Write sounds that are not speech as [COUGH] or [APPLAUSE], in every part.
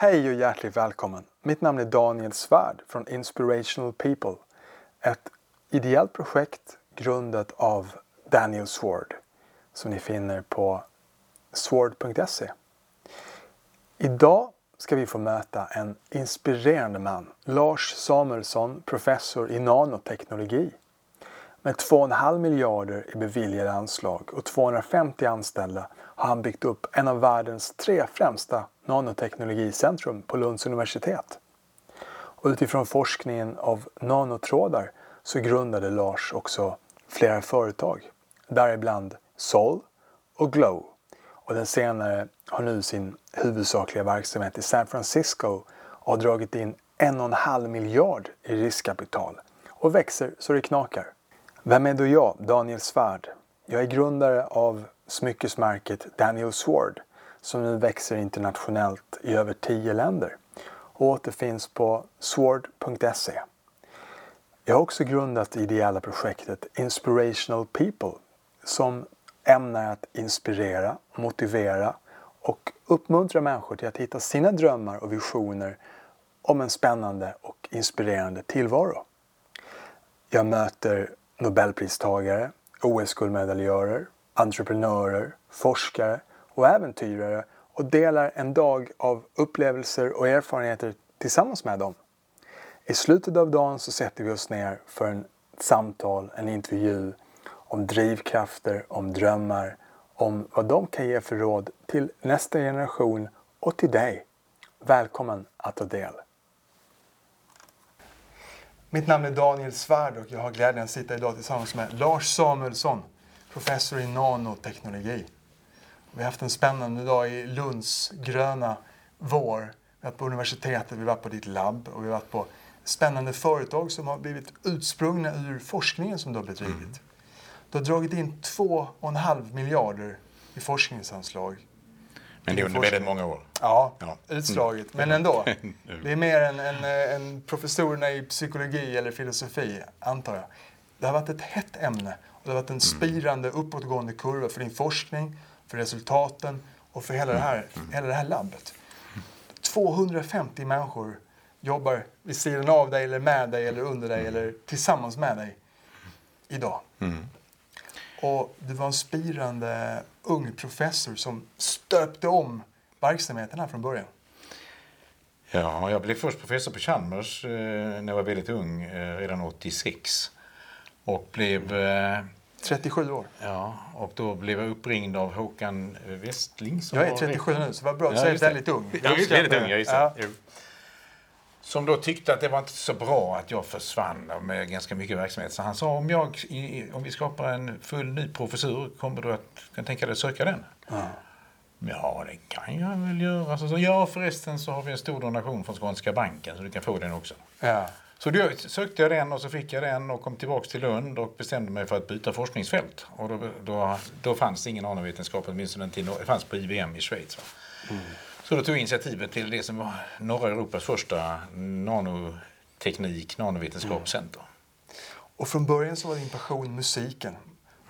Hej och hjärtligt välkommen! Mitt namn är Daniel Svärd från Inspirational People. Ett ideellt projekt grundat av Daniel Sword som ni finner på sword.se. Idag ska vi få möta en inspirerande man, Lars Samuelsson, professor i nanoteknologi. Med 2,5 miljarder i beviljade anslag och 250 anställda har han byggt upp en av världens tre främsta nanoteknologicentrum på Lunds universitet. Och utifrån forskningen av nanotrådar så grundade Lars också flera företag, däribland Sol och Glow. Och den senare har nu sin huvudsakliga verksamhet i San Francisco och har dragit in en och en halv miljard i riskkapital och växer så det knakar. Vem är då jag, Daniel Svärd? Jag är grundare av smyckesmärket Daniel Sword som nu växer internationellt i över tio länder och återfinns på sword.se. Jag har också grundat det ideella projektet Inspirational People som ämnar att inspirera, motivera och uppmuntra människor till att hitta sina drömmar och visioner om en spännande och inspirerande tillvaro. Jag möter Nobelpristagare, OS-guldmedaljörer, entreprenörer, forskare och äventyrare och delar en dag av upplevelser och erfarenheter tillsammans med dem. I slutet av dagen så sätter vi oss ner för en samtal, en intervju om drivkrafter, om drömmar, om vad de kan ge för råd till nästa generation och till dig. Välkommen att ta del. Mitt namn är Daniel Svärd och jag har glädjen att sitta idag tillsammans med Lars Samuelsson, professor i nanoteknologi. Vi har haft en spännande dag i Lunds gröna vår. Vi har varit på universitetet, vi har varit på ditt labb och vi har varit på spännande företag som har blivit utsprungna ur forskningen som du har bedrivit. Mm. Du har dragit in 2,5 miljarder i forskningsanslag. Men det är under väldigt många år. Ja, ja. utslaget. Men ändå. [LAUGHS] Det är mer än, än, än professorerna i psykologi eller filosofi, antar jag. Det har varit ett hett ämne. Och det har varit en mm. spirande uppåtgående kurva för din forskning, för resultaten och för hela det här, mm. hela det här labbet. 250 människor jobbar vid sidan av dig, eller med dig, eller under dig, eller tillsammans med dig idag. Mm. Och du var en spirande ung professor som stöpte om verksamheten här från början. Ja, jag blev först professor på Chalmers eh, när jag var väldigt ung, eh, redan 86. Och blev... Eh, 37 år. Ja, och då blev jag uppringd av Håkan Westling. Som jag är 37 nu, så var bra att ja, säga väldigt ung. Jag är väldigt ung, jag gissar. Ja. Som då tyckte att det var inte så bra att jag försvann med ganska mycket verksamhet. Så han sa om, jag, om vi skapar en full ny professur, kommer du att kan tänka dig att söka den? Ja. Ja, det kan jag väl göra. Så, så, ja, förresten så har vi en stor donation från Skånska banken så du kan få den också. Ja. Så då sökte jag den och så fick jag den och kom tillbaks till Lund och bestämde mig för att byta forskningsfält. Och då, då, då fanns det ingen nanovetenskap, åtminstone inte det fanns på IBM i Schweiz. Mm. Så då tog initiativet till det som var norra Europas första nanoteknik, nanovetenskapscenter. Mm. Och från början så var din passion musiken.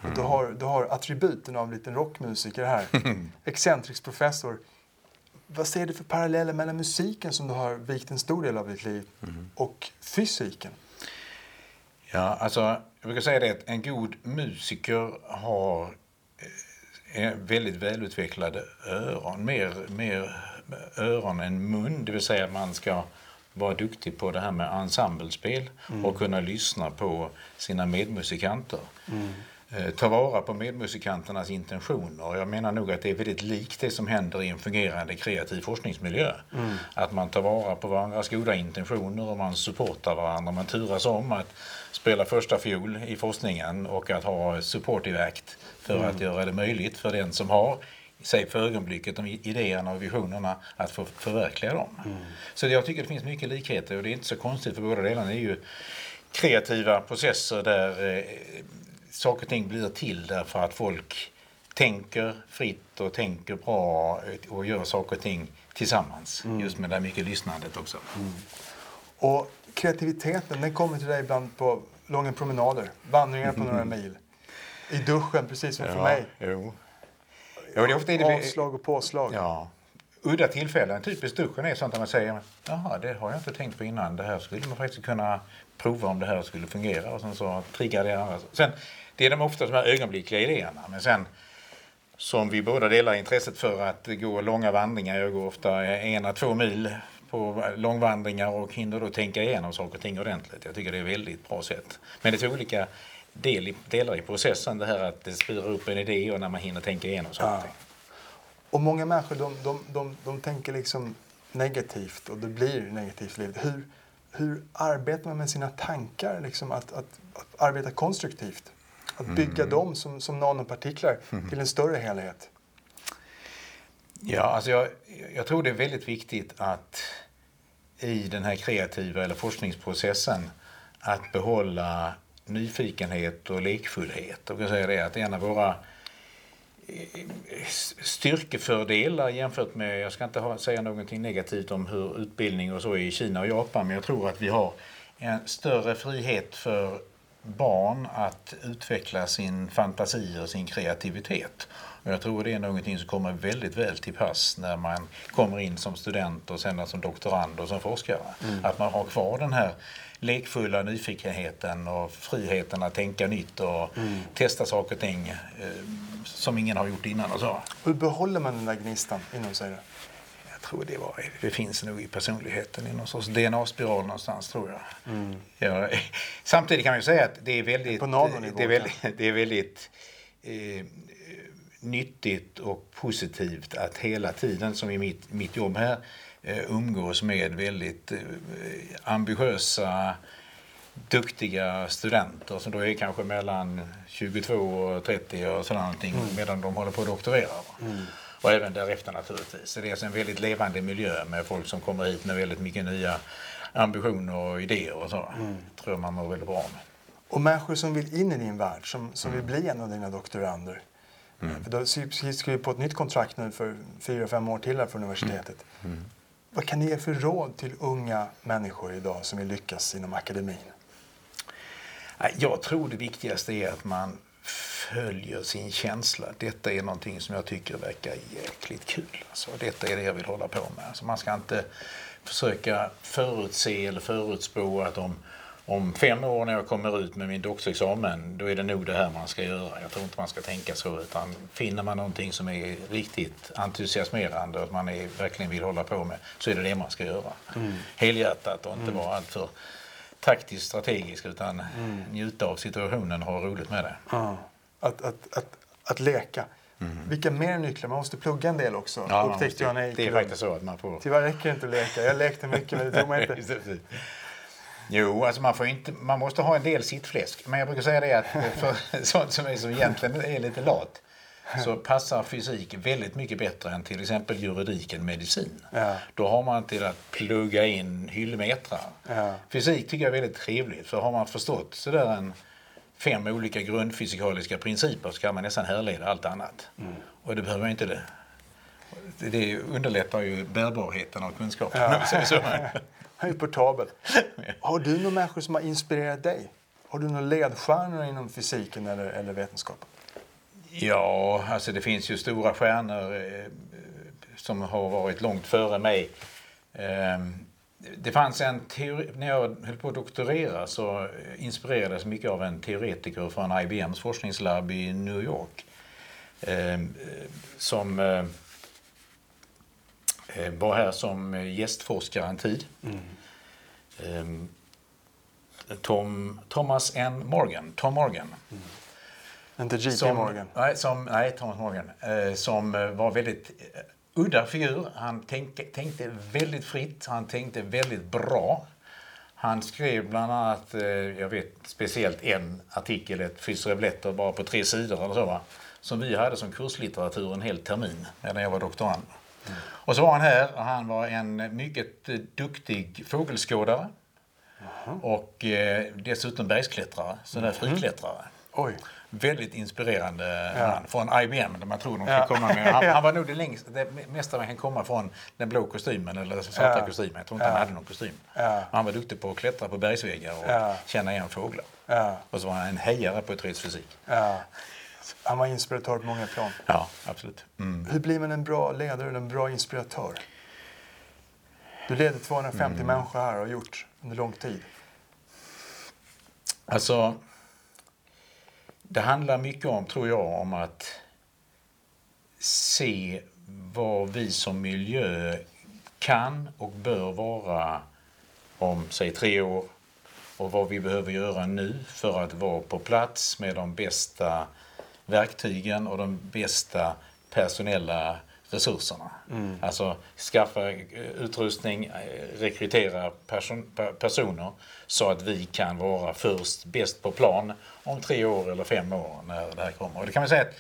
Mm. Du, har, du har attributen av en liten rockmusiker här. [LAUGHS] Excentrisk professor. Vad ser du för paralleller mellan musiken som du har vikt en stor del av ditt liv mm. och fysiken? Ja, alltså jag brukar säga det att en god musiker har eh, väldigt välutvecklade öron. Mer, mer öron än mun, det vill säga att man ska vara duktig på det här med ensemblespel mm. och kunna lyssna på sina medmusikanter. Mm. Eh, ta vara på medmusikanternas intentioner. Jag menar nog att det är väldigt likt det som händer i en fungerande kreativ forskningsmiljö. Mm. Att man tar vara på varandras goda intentioner och man supportar varandra. Man turas om att spela första fiol i forskningen och att ha supportive act för mm. att göra det möjligt för den som har sig för ögonblicket de idéerna och visionerna att få förverkliga dem. Mm. Så jag tycker det finns mycket likheter och det är inte så konstigt för båda delarna är ju kreativa processer där eh, saker och ting blir till därför att folk tänker fritt och tänker bra och gör saker och ting tillsammans. Mm. Just med det här mycket lyssnandet också. Mm. Och kreativiteten den kommer till dig ibland på långa promenader, vandringar på [LAUGHS] några mil. I duschen, precis som ja, för mig. Jo. Ja, det är ofta Avslag och påslag. Ja. udda tillfällen. Typiskt duschen är sånt där man säger jaha, det har jag inte tänkt på innan. Det här skulle man faktiskt kunna prova om det här skulle fungera. Och sen så triggar det andra. Sen, det är de ofta de här ögonblickliga idéerna. Men sen som vi båda delar intresset för att gå långa vandringar. Jag går ofta ena, två mil på långvandringar och hinner då tänka igenom saker och ting ordentligt. Jag tycker det är ett väldigt bra sätt. Men det är olika del, delar i processen. Det här att det spirar upp en idé och när man hinner tänka igenom saker och ting. Och många människor de, de, de, de tänker liksom negativt och det blir negativt i livet. Hur, hur arbetar man med sina tankar? Liksom att, att, att arbeta konstruktivt? Att bygga mm. dem som, som nanopartiklar mm. till en större helhet? Ja, alltså jag, jag tror det är väldigt viktigt att i den här kreativa eller forskningsprocessen att behålla nyfikenhet och lekfullhet. Och jag säga det att en av våra styrkefördelar jämfört med, jag ska inte ha, säga någonting negativt om hur utbildning och så är i Kina och Japan, men jag tror att vi har en större frihet för barn att utveckla sin fantasi och sin kreativitet. Och jag tror det är någonting som kommer väldigt väl till pass när man kommer in som student och sen som doktorand och som forskare. Mm. Att man har kvar den här lekfulla nyfikenheten och friheten att tänka nytt och mm. testa saker och ting eh, som ingen har gjort innan och så. Hur behåller man den där gnistan inom sig? Jag tror det, var, det finns nog i personligheten i någon sorts DNA-spiral någonstans tror jag. Mm. Ja, [LAUGHS] samtidigt kan man ju säga att det är väldigt, det är väldigt, det är väldigt eh, nyttigt och positivt att hela tiden som i mitt, mitt jobb här umgås med väldigt eh, ambitiösa duktiga studenter som då är kanske mellan 22 och 30 och någonting mm. medan de håller på att doktorera. Mm. Och även därefter naturligtvis. Så det är alltså en väldigt levande miljö med folk som kommer hit med väldigt mycket nya ambitioner och idéer och så. Mm. tror man mår väldigt bra med. Och människor som vill in i din värld, som, som vill bli en av dina doktorander. Mm. För du har skrivit på ett nytt kontrakt nu för fyra, fem år till här för universitetet. Mm. Vad kan ni ge för råd till unga människor idag som vill lyckas inom akademin? Jag tror det viktigaste är att man följer sin känsla. Detta är någonting som jag tycker verkar jäkligt kul. Alltså, detta är det jag vill hålla på med. Alltså, man ska inte försöka förutse eller förutspå att om, om fem år när jag kommer ut med min doktorsexamen, då är det nog det här man ska göra. Jag tror inte man ska tänka så, utan finner man någonting som är riktigt entusiasmerande och man är, verkligen vill hålla på med, så är det det man ska göra. Mm. Helhjärtat och inte mm. vara alltör taktiskt strategisk utan mm. njuta av situationen och ha roligt med det. Ja. Att, att, att, att leka. Mm. Vilka mer nycklar? Man måste plugga en del också. Ja, upptäckte jag Det är faktiskt så att man får... Tyvärr räcker det inte att leka. Jag lekte mycket men det tog mig [LAUGHS] inte. Jo, alltså man, får inte, man måste ha en del sittfläsk. Men jag brukar säga det att för [LAUGHS] sånt som är som egentligen är lite lat så passar fysik väldigt mycket bättre än till exempel juridiken medicin. Ja. Då har man till att plugga in hyllmetrar. Ja. Fysik tycker jag är väldigt trevligt för har man förstått sådär en fem olika grundfysikaliska principer så kan man nästan härleda allt annat. Mm. Och det behöver inte det. Det underlättar ju bärbarheten av kunskapen. Ja. [LAUGHS] Han är portabel. [LAUGHS] Har du några människor som har inspirerat dig? Har du några ledstjärnor inom fysiken eller, eller vetenskapen? Ja, alltså det finns ju stora stjärnor eh, som har varit långt före mig. Eh, det fanns en teori, när jag höll på att doktorera så inspirerades mycket av en teoretiker från IBMs forskningslabb i New York. Eh, som var här som gästforskare en tid. Mm. Ehm, Tom, Thomas N. Morgan. Tom Morgan. Mm. Inte JP Morgan? Nej, som, nej, Thomas Morgan. Eh, som eh, var väldigt eh, udda figur. Han tänkte, tänkte väldigt fritt, han tänkte väldigt bra. Han skrev bland annat, eh, jag vet speciellt en artikel, ett fysrevletter bara på tre sidor eller så va? Som vi hade som kurslitteratur en hel termin medan jag var doktorand. Och så var han här och han var en mycket duktig fågelskådare. Mm. Och eh, dessutom bergsklättrare, sån där mm. friklättrare. Oj väldigt inspirerande ja. man från IBM. Där man tror de ska ja. komma med. Han, [LAUGHS] han, var nog det, längst, det mesta man kan komma från den blå kostymen eller svarta ja. kostymen. Jag tror inte ja. han hade någon kostym. Ja. Han var duktig på att klättra på bergsväggar och känna igen fåglar. Och så var han en hejare på trädsfysik. Han var inspiratör på många plan. Ja, absolut. Mm. Hur blir man en bra ledare eller en bra inspiratör? Du leder 250 Mm. människor här och har gjort under lång tid. Alltså, det handlar mycket om, tror jag, om att se vad vi som miljö kan och bör vara om, säg tre år och vad vi behöver göra nu för att vara på plats med de bästa verktygen och de bästa personella resurserna. Alltså skaffa eh, utrustning, eh, rekrytera person, per- personer så att vi kan vara först bäst på plan om tre år eller fem år när det här kommer. Och det kan man säga att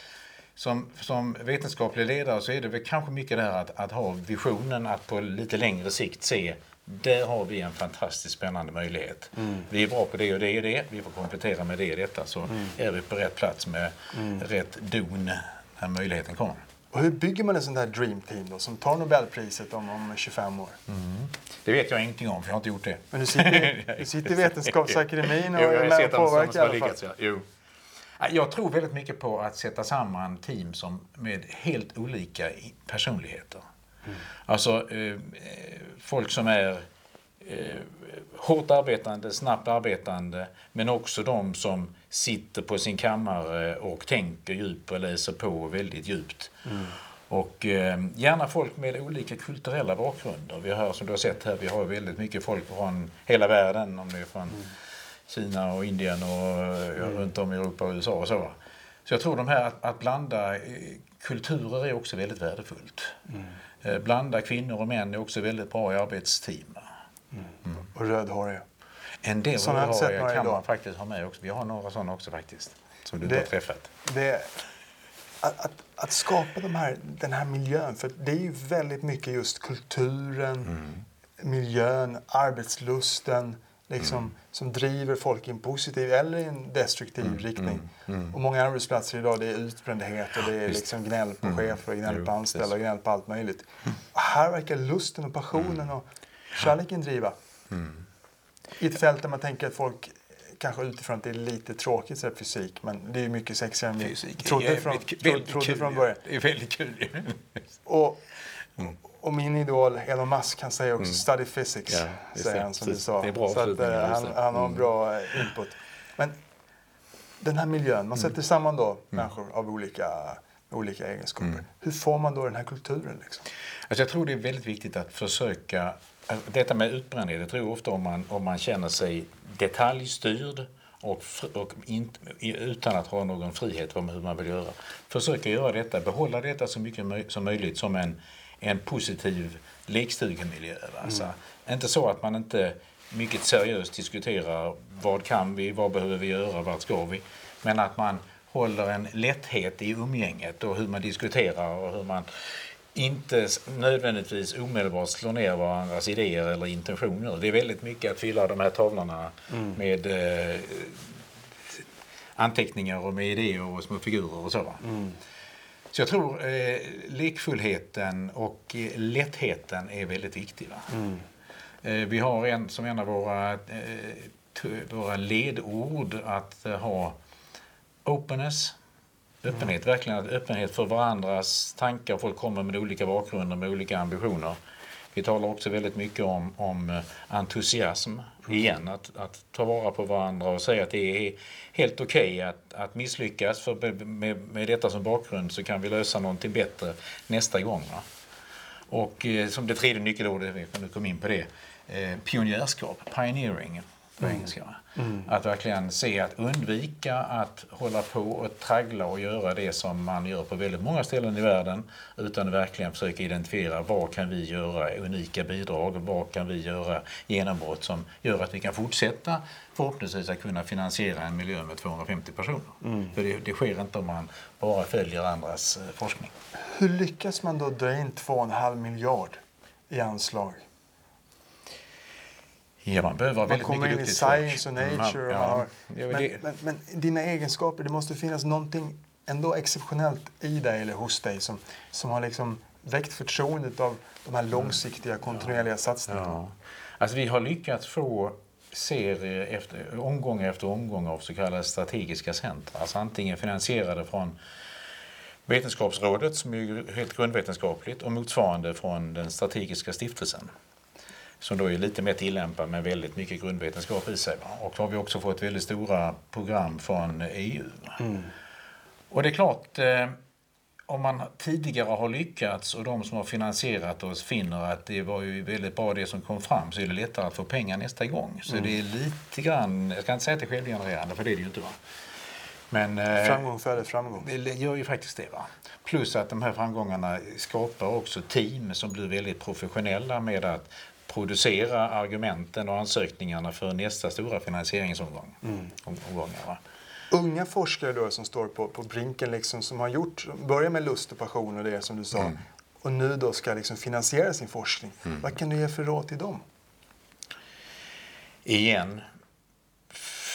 som, som vetenskaplig ledare så är det väl kanske mycket det här att, att ha visionen att på lite längre sikt se där har vi en fantastiskt spännande möjlighet. Vi är bra på det och det och det. Vi får komplettera med det och detta så är vi på rätt plats med rätt don när möjligheten kommer. Och hur bygger man en sån där dream team då, som tar Nobelpriset om, om 25 år? Det vet jag ingenting om för jag har inte gjort det. Men du sitter, [LAUGHS] du sitter i Vetenskapsakademin och Jo, är med och påverkar i alla fall. Ja. Jo. Jag tror väldigt mycket på att sätta samman team som med helt olika personligheter. Alltså eh, eh, folk som är eh, hårt arbetande, snabbt arbetande, men också de som sitter på sin kammare och tänker djupt och läser på väldigt djupt. Och eh, gärna folk med olika kulturella bakgrunder. Vi har som du har sett här, vi har väldigt mycket folk från hela världen, om det är från Kina och Indien och ja, runt om i Europa och USA och så. Så jag tror de här att, att blanda eh, kulturer är också väldigt värdefullt. Eh, Blanda kvinnor och män är också väldigt bra i arbetsteam. Och rödhåriga. En del några kan idag. man faktiskt ha med också. Vi har några sådana också faktiskt. Som du Det- inte har träffat. Det, att, att, att skapa de här, den här miljön, för det är ju väldigt mycket just kulturen, miljön, arbetslusten, liksom, som driver folk i en positiv eller i en destruktiv riktning. Och många arbetsplatser idag det är utbrändhet och det är liksom gnäll på chefer och gnäll på anställda och gnäll på allt möjligt. Och här verkar lusten och passionen och kärleken driva. I ett fält där man tänker att folk kanske utifrån att det är lite tråkigt så fysik, men det är mycket sexigare än vi trodde från, trodde början. Det är väldigt kul. Och, och min idol Elon Musk han säger också study physics, Mm. Ja, säger han som du sa. Så att, eh, han, han har Mm. bra eh, input. Men den här miljön, Mm. man sätter samman då människor av olika, olika egenskaper. Mm. Hur får man då den här kulturen? Liksom? Alltså jag tror det är väldigt viktigt att försöka... alltså Detta med utbrändhet, jag tror ofta om man, om man känner sig detaljstyrd och, och inte, utan att ha någon frihet om hur man vill göra. Försöka göra detta, behålla detta så mycket som möjligt som en, en positiv lekstugemiljö. Alltså, Inte så att man inte mycket seriöst diskuterar vad kan vi, vad behöver vi göra, vart ska vi? Men att man håller en lätthet i umgänget och hur man diskuterar och hur man inte nödvändigtvis omedelbart slår ner varandras idéer eller intentioner. Det är väldigt mycket att fylla de här tavlorna med eh, anteckningar och med idéer och små figurer och så. va. Så jag tror eh, lekfullheten och eh, lättheten är väldigt viktig. Va? Eh, vi har en som en av våra, eh, våra ledord att eh, ha openness, öppenhet, verkligen att öppenhet för varandras tankar. Folk kommer med olika bakgrunder, med olika ambitioner. Vi talar också väldigt mycket om, om eh, entusiasm. Igen, att, att ta vara på varandra och säga att det är helt okej att, att misslyckas. För med, med, detta som bakgrund så kan vi lösa någonting bättre nästa gång. Va? Och eh, som det tredje nyckelordet, vi du kom in på det, eh, pionjärskap, pioneering på engelska. va? Att verkligen se att undvika att hålla på och traggla och göra det som man gör på väldigt många ställen i världen utan verkligen försöka identifiera vad kan vi göra unika bidrag, vad kan vi göra genombrott som gör att vi kan fortsätta förhoppningsvis att kunna finansiera en miljö med 250 personer. För det, det sker inte om man bara följer andras eh, forskning. Hur lyckas man då dra in 2,5 miljard i anslag? Ja, man behöver Man väldigt kommer mycket in i duktigt science och folk. Mm, nature. och ja, man har, men, men, men dina egenskaper, det måste finnas någonting ändå exceptionellt i dig eller hos dig som, som har liksom väckt förtroendet av de här långsiktiga kontinuerliga satsningarna. ja. Alltså vi har lyckats få ser efter, omgång efter omgång av så kallade strategiska centra. Alltså antingen finansierade från Vetenskapsrådet som är helt grundvetenskapligt och motsvarande från den strategiska stiftelsen som då är lite mer tillämpad med väldigt mycket grundvetenskap i sig. Och har vi också fått väldigt stora program från EU. Mm. Och det är klart, eh, om man tidigare har lyckats och de som har finansierat oss finner att det var ju väldigt bra det som kom fram så är det lättare att få pengar nästa gång. Så mm. det är lite grann, jag ska inte säga att det är självgenererande för det är det ju inte. Va? Men, eh, framgång föder framgång. Det gör ju faktiskt det. Va? Plus att de här framgångarna skapar också team som blir väldigt professionella med att producera argumenten och ansökningarna för nästa stora finansieringsomgång. Mm. Omgångar, Unga forskare då som står på, på brinken liksom, som har gjort, börjar med lust och passion och det som du sa mm. och nu då ska liksom finansiera sin forskning. Mm. Vad kan du ge för råd till dem? Igen,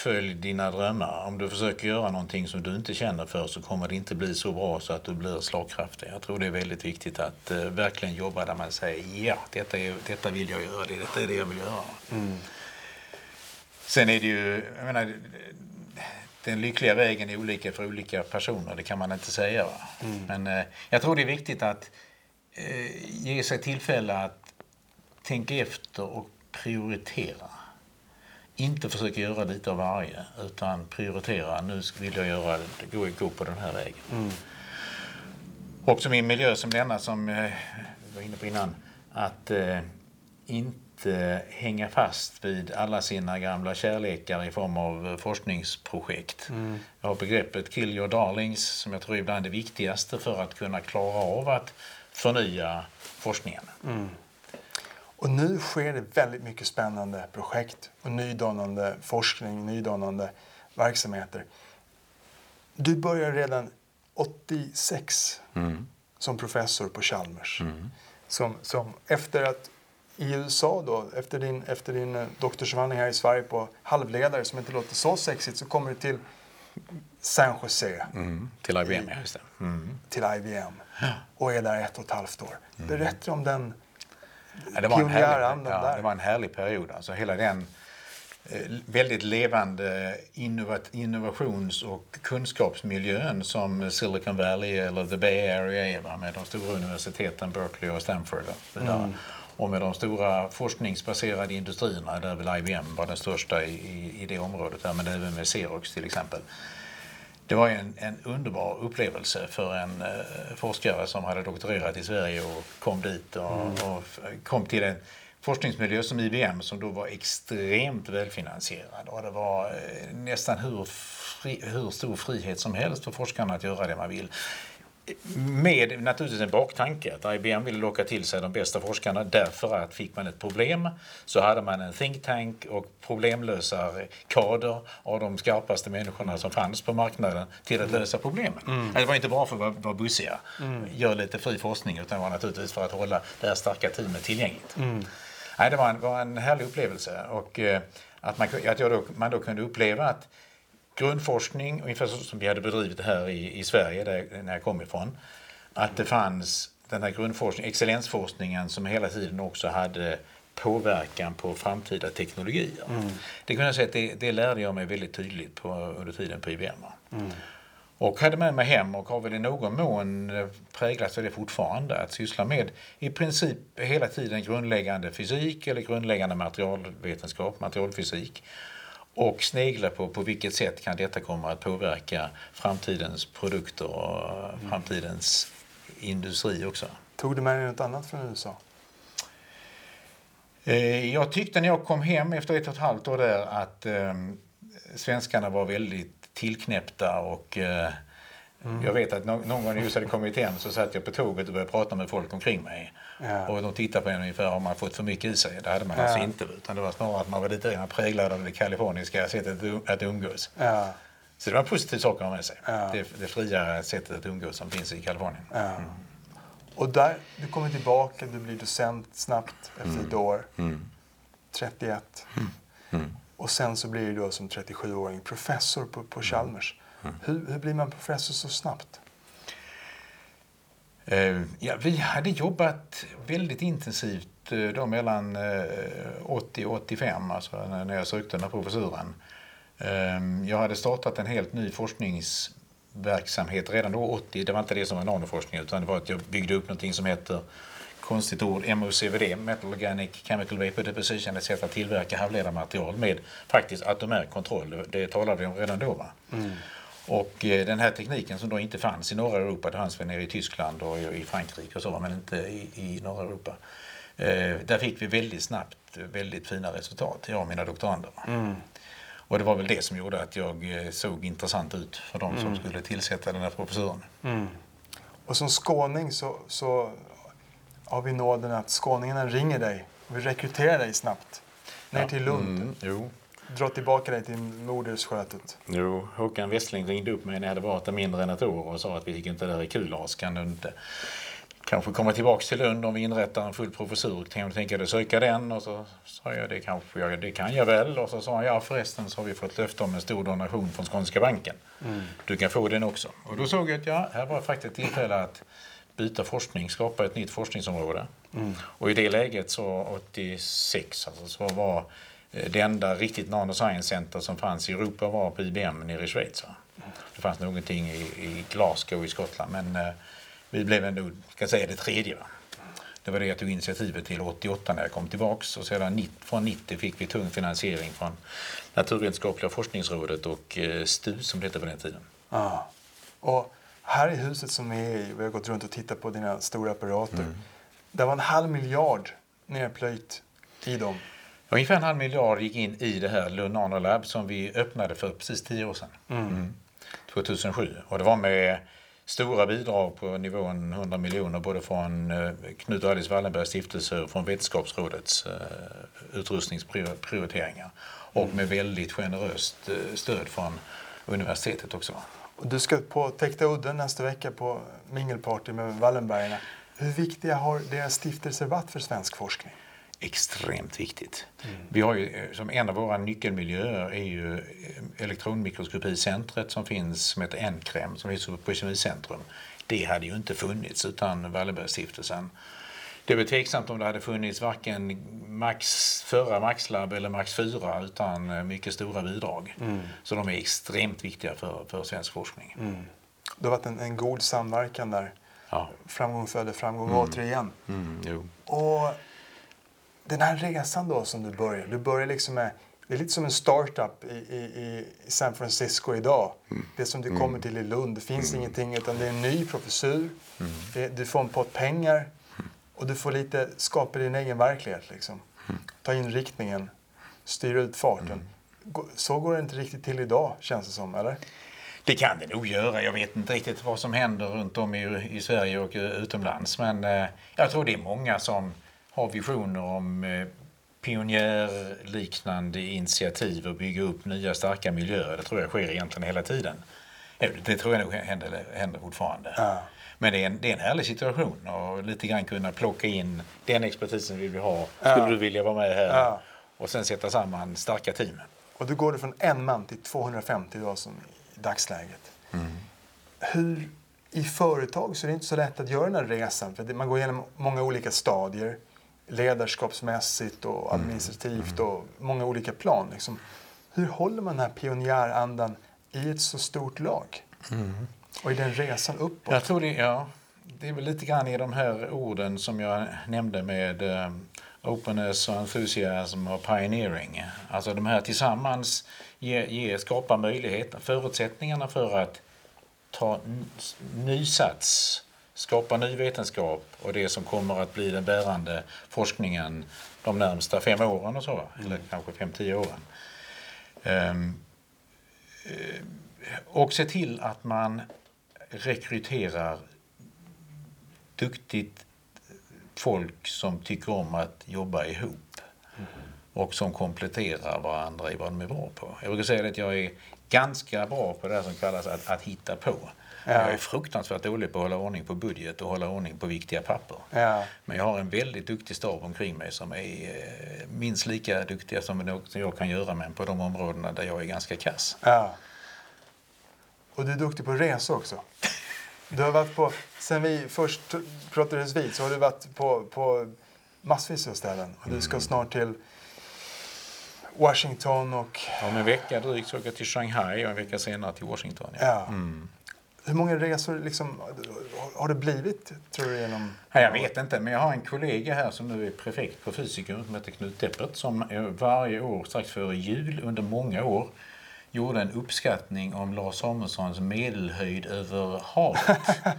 följ dina drömmar. Om du försöker göra någonting som du inte känner för så kommer det inte bli så bra så att du blir slagkraftig. Jag tror det är väldigt viktigt att uh, verkligen jobba där man säger ja, detta, är, detta vill jag göra, det, detta är det jag vill göra. Mm. Sen är det ju, jag menar, den lyckliga vägen är olika för olika personer, det kan man inte säga. Mm. Men uh, jag tror det är viktigt att uh, ge sig tillfälle att tänka efter och prioritera inte försöka göra lite av varje utan prioritera. Nu vill jag göra, gå, gå på den här vägen. Mm. Också min miljö som denna som jag eh, var inne på innan. Att eh, inte hänga fast vid alla sina gamla kärlekar i form av forskningsprojekt. Mm. Jag har begreppet kill your darlings som jag tror är bland det viktigaste för att kunna klara av att förnya forskningen. Mm. Och nu sker det väldigt mycket spännande projekt och nydanande forskning, nydanande verksamheter. Du började redan 86 mm. som professor på Chalmers. Mm. Som, som efter att i USA då, efter din, efter din eh, doktorsavhandling här i Sverige på halvledare som inte låter så sexigt så kommer du till San Jose. Mm. Till IBM, i, just det. Mm. Till IBM. Och är där ett och ett halvt år. Mm. Berätta om den Ja, det, var en härlig, ja, det var en härlig period. Alltså hela den eh, väldigt levande innovations och kunskapsmiljön som Silicon Valley eller the Bay Area är med de stora universiteten Berkeley och Stanford. Och, mm. och med de stora forskningsbaserade industrierna där väl IBM var den största i, i, i det området, där, men även med Xerox till exempel det var en, en underbar upplevelse för en eh, forskare som hade doktorerat i Sverige och kom dit och, mm. och kom till en forskningsmiljö som IBM som då var extremt välfinansierad och det var eh, nästan hur, fri, hur stor frihet som helst för forskarna att göra det man vill med naturligtvis en baktanke att IBM ville locka till sig de bästa forskarna därför att fick man ett problem så hade man en think tank och problemlösarkader av de skarpaste människorna som fanns på marknaden till att lösa problemen. Mm. Det var inte bara för att vara, bussiga, mm. göra lite fri forskning utan var naturligtvis för att hålla det här starka teamet tillgängligt. Mm. Nej, det var en, var en härlig upplevelse och eh, att, man, att jag då, man då kunde uppleva att grundforskning, ungefär som vi hade bedrivit här i, i Sverige, där, när jag kom ifrån. Att det fanns den här grundforskningen, excellensforskningen som hela tiden också hade påverkan på framtida teknologier. Mm. Det kunde jag säga att det, det, lärde jag mig väldigt tydligt på, under tiden på IBM. Mm. Och hade med mig hem och har väl i någon mån präglats av det fortfarande. Att syssla med i princip hela tiden grundläggande fysik eller grundläggande materialvetenskap, materialfysik och snegla på på vilket sätt kan detta komma att påverka framtidens produkter och mm. framtidens industri också. Tog du med dig något annat från USA? Eh, jag tyckte när jag kom hem efter ett och ett halvt år där att eh, svenskarna var väldigt tillknäppta och eh, mm. jag vet att någon, någon gång när jag hade kommit hem så satt jag på tåget och började prata med folk omkring mig. Ja. Och de tittade på en ungefär om man fått för mycket i sig. Det hade man ja. alltså inte. Utan det var snarare att man var lite präglad av det kaliforniska sättet att umgås. Ja. Så det var en positiv sak att ha med sig. Det, det fria sättet att umgås som finns i Kalifornien. Mm. Och där, du kommer tillbaka, du blir docent snabbt efter mm. ett år. Mm. 31. Mm. mm. Och sen så blir du då som 37-åring professor på, på Chalmers. Mm. Hur, hur blir man professor så snabbt? Eh, ja, vi hade jobbat väldigt intensivt eh, då mellan eh, 80 och 85, alltså när jag sökte den här professuren. Ehm, jag hade startat en helt ny forskningsverksamhet redan då 80. Det var inte det som var nanoforskning utan det var att jag byggde upp någonting som heter konstigt ord, MOCVD, Metal Organic Chemical Vapor Deposition, ett sätt att tillverka halvledarmaterial med faktiskt atomär kontroll. Det- talade vi om redan då. Va? Mm. Och eh, den här tekniken som då inte fanns i norra Europa, det fanns väl nere i Tyskland och i Frankrike och så, men inte i, i norra Europa. Eh, där fick vi väldigt snabbt väldigt fina resultat, jag och mina doktorander. Och det var väl det som gjorde att jag eh, såg intressant ut för de som skulle tillsätta den här professuren. Och som skåning så, så har vi nåden att skåningarna ringer dig och vill rekrytera dig snabbt ner till Lund. Mm, jo. Dra tillbaka dig till moderskötet. Jo, Håkan Westling ringde upp mig när jag hade varit där mindre än ett år och sa att vi tycker inte det där är kul Lars. Kan du inte kanske komma tillbaka till Lund om vi inrättar en full professur? Kan du tänka dig söka den? Och så sa jag det kanske jag, det kan jag väl. Och så sa han ja förresten så har vi fått löfte om en stor donation från Skånska banken. Du kan få den också. Och då såg jag att ja, här var faktiskt ett tillfälle att byta forskning, skapa ett nytt forskningsområde. Och i det läget så 86 alltså, så var det enda riktigt nanoscience center som fanns i Europa var på IBM nere i Schweiz. Va? Det fanns någonting i, i Glasgow i Skottland men eh, vi blev ändå, ska säga det tredje. Va? Det var det jag tog initiativet till 88 när jag kom tillbaks och sedan från 90 fick vi tung finansiering från Naturvetenskapliga forskningsrådet och eh, STU som det hette på den tiden. Ja. Och här i huset som vi är i, vi har gått runt och tittat på dina stora apparater. Det var en halv miljard nerplöjt i dem. Ungefär en halv miljard gick in i det här Lund Nanolab som vi öppnade för precis tio år sedan. Mm. 2007. Och det var med stora bidrag på nivån 100 miljoner både från eh, Knut och Alice Wallenbergs stiftelse och från Vetenskapsrådets eh, utrustningsprioriteringar. Och med väldigt generöst eh, stöd från universitetet också. Du ska på Täckta udden nästa vecka på mingelparty med Wallenbergarna. Hur viktiga har deras stiftelser varit för svensk forskning? Extremt viktigt. Vi har ju, eh, som en av våra nyckelmiljöer är ju eh, elektronmikroskopicentret som finns som heter NCREM som finns på Kemicentrum. Det hade ju inte funnits utan Wallenbergstiftelsen. Det är väl tveksamt om det hade funnits varken Max, förra Maxlab eller Max 4 utan eh, mycket stora bidrag. Så de är extremt viktiga för, för svensk forskning. Det har varit en, en god samverkan där. Ja. Framgång föder framgång återigen. Mm, jo. Och den här resan då som du börjar. Du börjar liksom med, det är lite som en startup i, i, i San Francisco idag. Det som du kommer till i Lund. Det finns ingenting utan det är en ny professur. Det, du får en pott pengar. Och du får lite skapa din egen verklighet liksom. Ta in riktningen. Styra ut farten. Så går det inte riktigt till idag känns det som, eller? Det kan det nog göra. Jag vet inte riktigt vad som händer runt om i, i Sverige och eh, utomlands. Men eh, jag tror det är många som har visioner om eh, pionjärliknande initiativ och bygga upp nya starka miljöer. Det tror jag sker egentligen hela tiden. Det tror jag nog händer, händer fortfarande. Ja. Men det är, en, det är en härlig situation och lite grann kunna plocka in den expertisen vill vi ha. Skulle Ja. du vilja vara med här? Ja. Och sen sätta samman starka team. Och då går det från en man till 250 idag som i dagsläget. Hur, I företag så är det inte så lätt att göra den här resan. För man går igenom många olika stadier. Ledarskapsmässigt och administrativt och många olika plan. Liksom. Hur håller man den här pionjärandan i ett så stort lag? Och i den resan uppåt? Jag tror det, ja, det är väl lite grann i de här orden som jag nämnde med eh, openness och enthusiasm och pioneering. Alltså de här tillsammans ger, ger, skapar möjligheter, förutsättningarna för att ta n- nysats, skapa ny vetenskap och det som kommer att bli den bärande forskningen de närmsta fem åren och så, eller kanske fem, tio åren. Ehm, eh, och se till att man rekryterar duktigt folk som tycker om att jobba ihop och som kompletterar varandra i vad de är bra på. Jag brukar säga att jag är ganska bra på det här som kallas att, att hitta på. Jag är fruktansvärt dålig på att hålla ordning på budget och hålla ordning på viktiga papper. Ja. Men jag har en väldigt duktig stab omkring mig som är eh, minst lika duktiga som jag kan göra men på de områdena där jag är ganska kass. Ja. Och du är duktig på resa också. Du har varit på, sen vi först pratades vid så har du varit på, på massvis av ställen. Och du ska snart till Washington och... Om en vecka drygt så åker jag till Shanghai och en vecka senare till Washington. Ja. Ja. Hur många resor liksom, har det blivit, tror du, genom... Jag vet inte, men jag har en kollega här som nu är prefekt på fysiker som heter Knut Deppert som varje år strax före jul under många år gjorde en uppskattning om Lars Samuelssons medelhöjd över havet. [LAUGHS]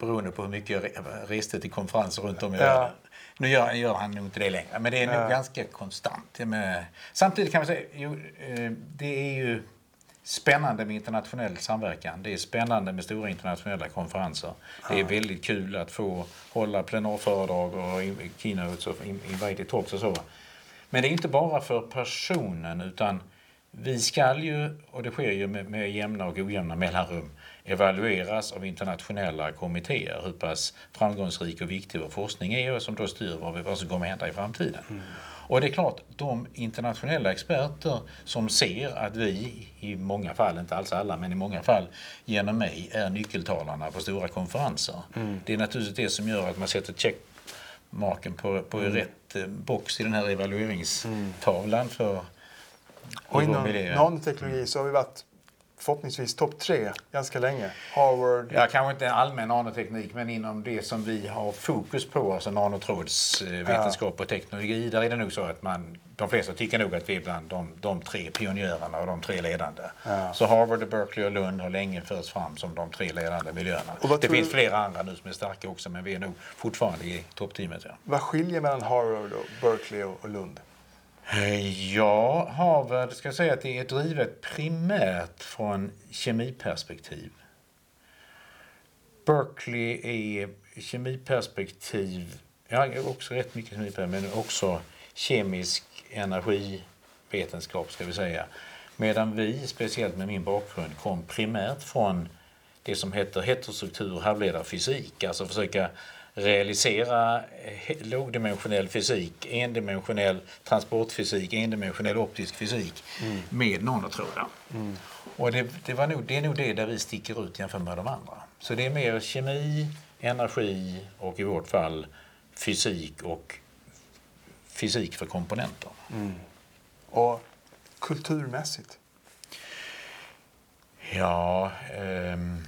beroende på hur mycket jag re- reste till konferenser runt om i Ja. världen. Nu gör, gör han nog inte det längre, men det är nog Ja. ganska konstant. Med, samtidigt kan man säga, jo, eh, det är ju spännande med internationell samverkan. Det är spännande med stora internationella konferenser. Det är väldigt kul att få hålla plenarföredrag och keynotes och in- invited talks och så. Men det är inte bara för personen utan vi ska ju, och det sker ju med, med jämna och ojämna mellanrum, evalueras av internationella kommittéer hur pass framgångsrik och viktig vår forskning är och som då styr vad, vi, vad som kommer hända i framtiden. Och det är klart, de internationella experter som ser att vi, i många fall, inte alls alla, men i många fall genom mig är nyckeltalarna på stora konferenser. Det är naturligtvis det som gör att man sätter checkmarken på, på rätt eh, box i den här evalueringstavlan för Och inom miljö. nanoteknologi så har vi varit förhoppningsvis topp tre ganska länge. Harvard, Ja, kanske inte allmän nanoteknik, men inom det som vi har fokus på, alltså nanotrådsvetenskap och teknologi, där är det nog så att man, de flesta tycker nog att vi är bland de, de tre pionjärerna och de tre ledande. Ja. Så Harvard, Berkeley och Lund har länge förts fram som de tre ledande miljöerna. Det finns du- flera andra nu som är starka också, men vi är nog fortfarande i toppteamet. Ja. vad skiljer mellan Harvard, och Berkeley och Lund? Eh, ja, Harvard ska jag säga att det är drivet primärt från kemiperspektiv. Berkeley är kemiperspektiv, ja också rätt mycket kemiperspektiv, men också kemisk energivetenskap ska vi säga. Medan vi, speciellt med min bakgrund, kom primärt från det som heter heterostruktur halvledarfysik, alltså försöka realisera eh, lågdimensionell fysik, endimensionell transportfysik, endimensionell optisk fysik med nanotrådar. Och det, det, var nog, det är nog det där vi sticker ut jämfört med de andra. Så det är mer kemi, energi och i vårt fall fysik och fysik för komponenter. Och kulturmässigt? Ja, ehm,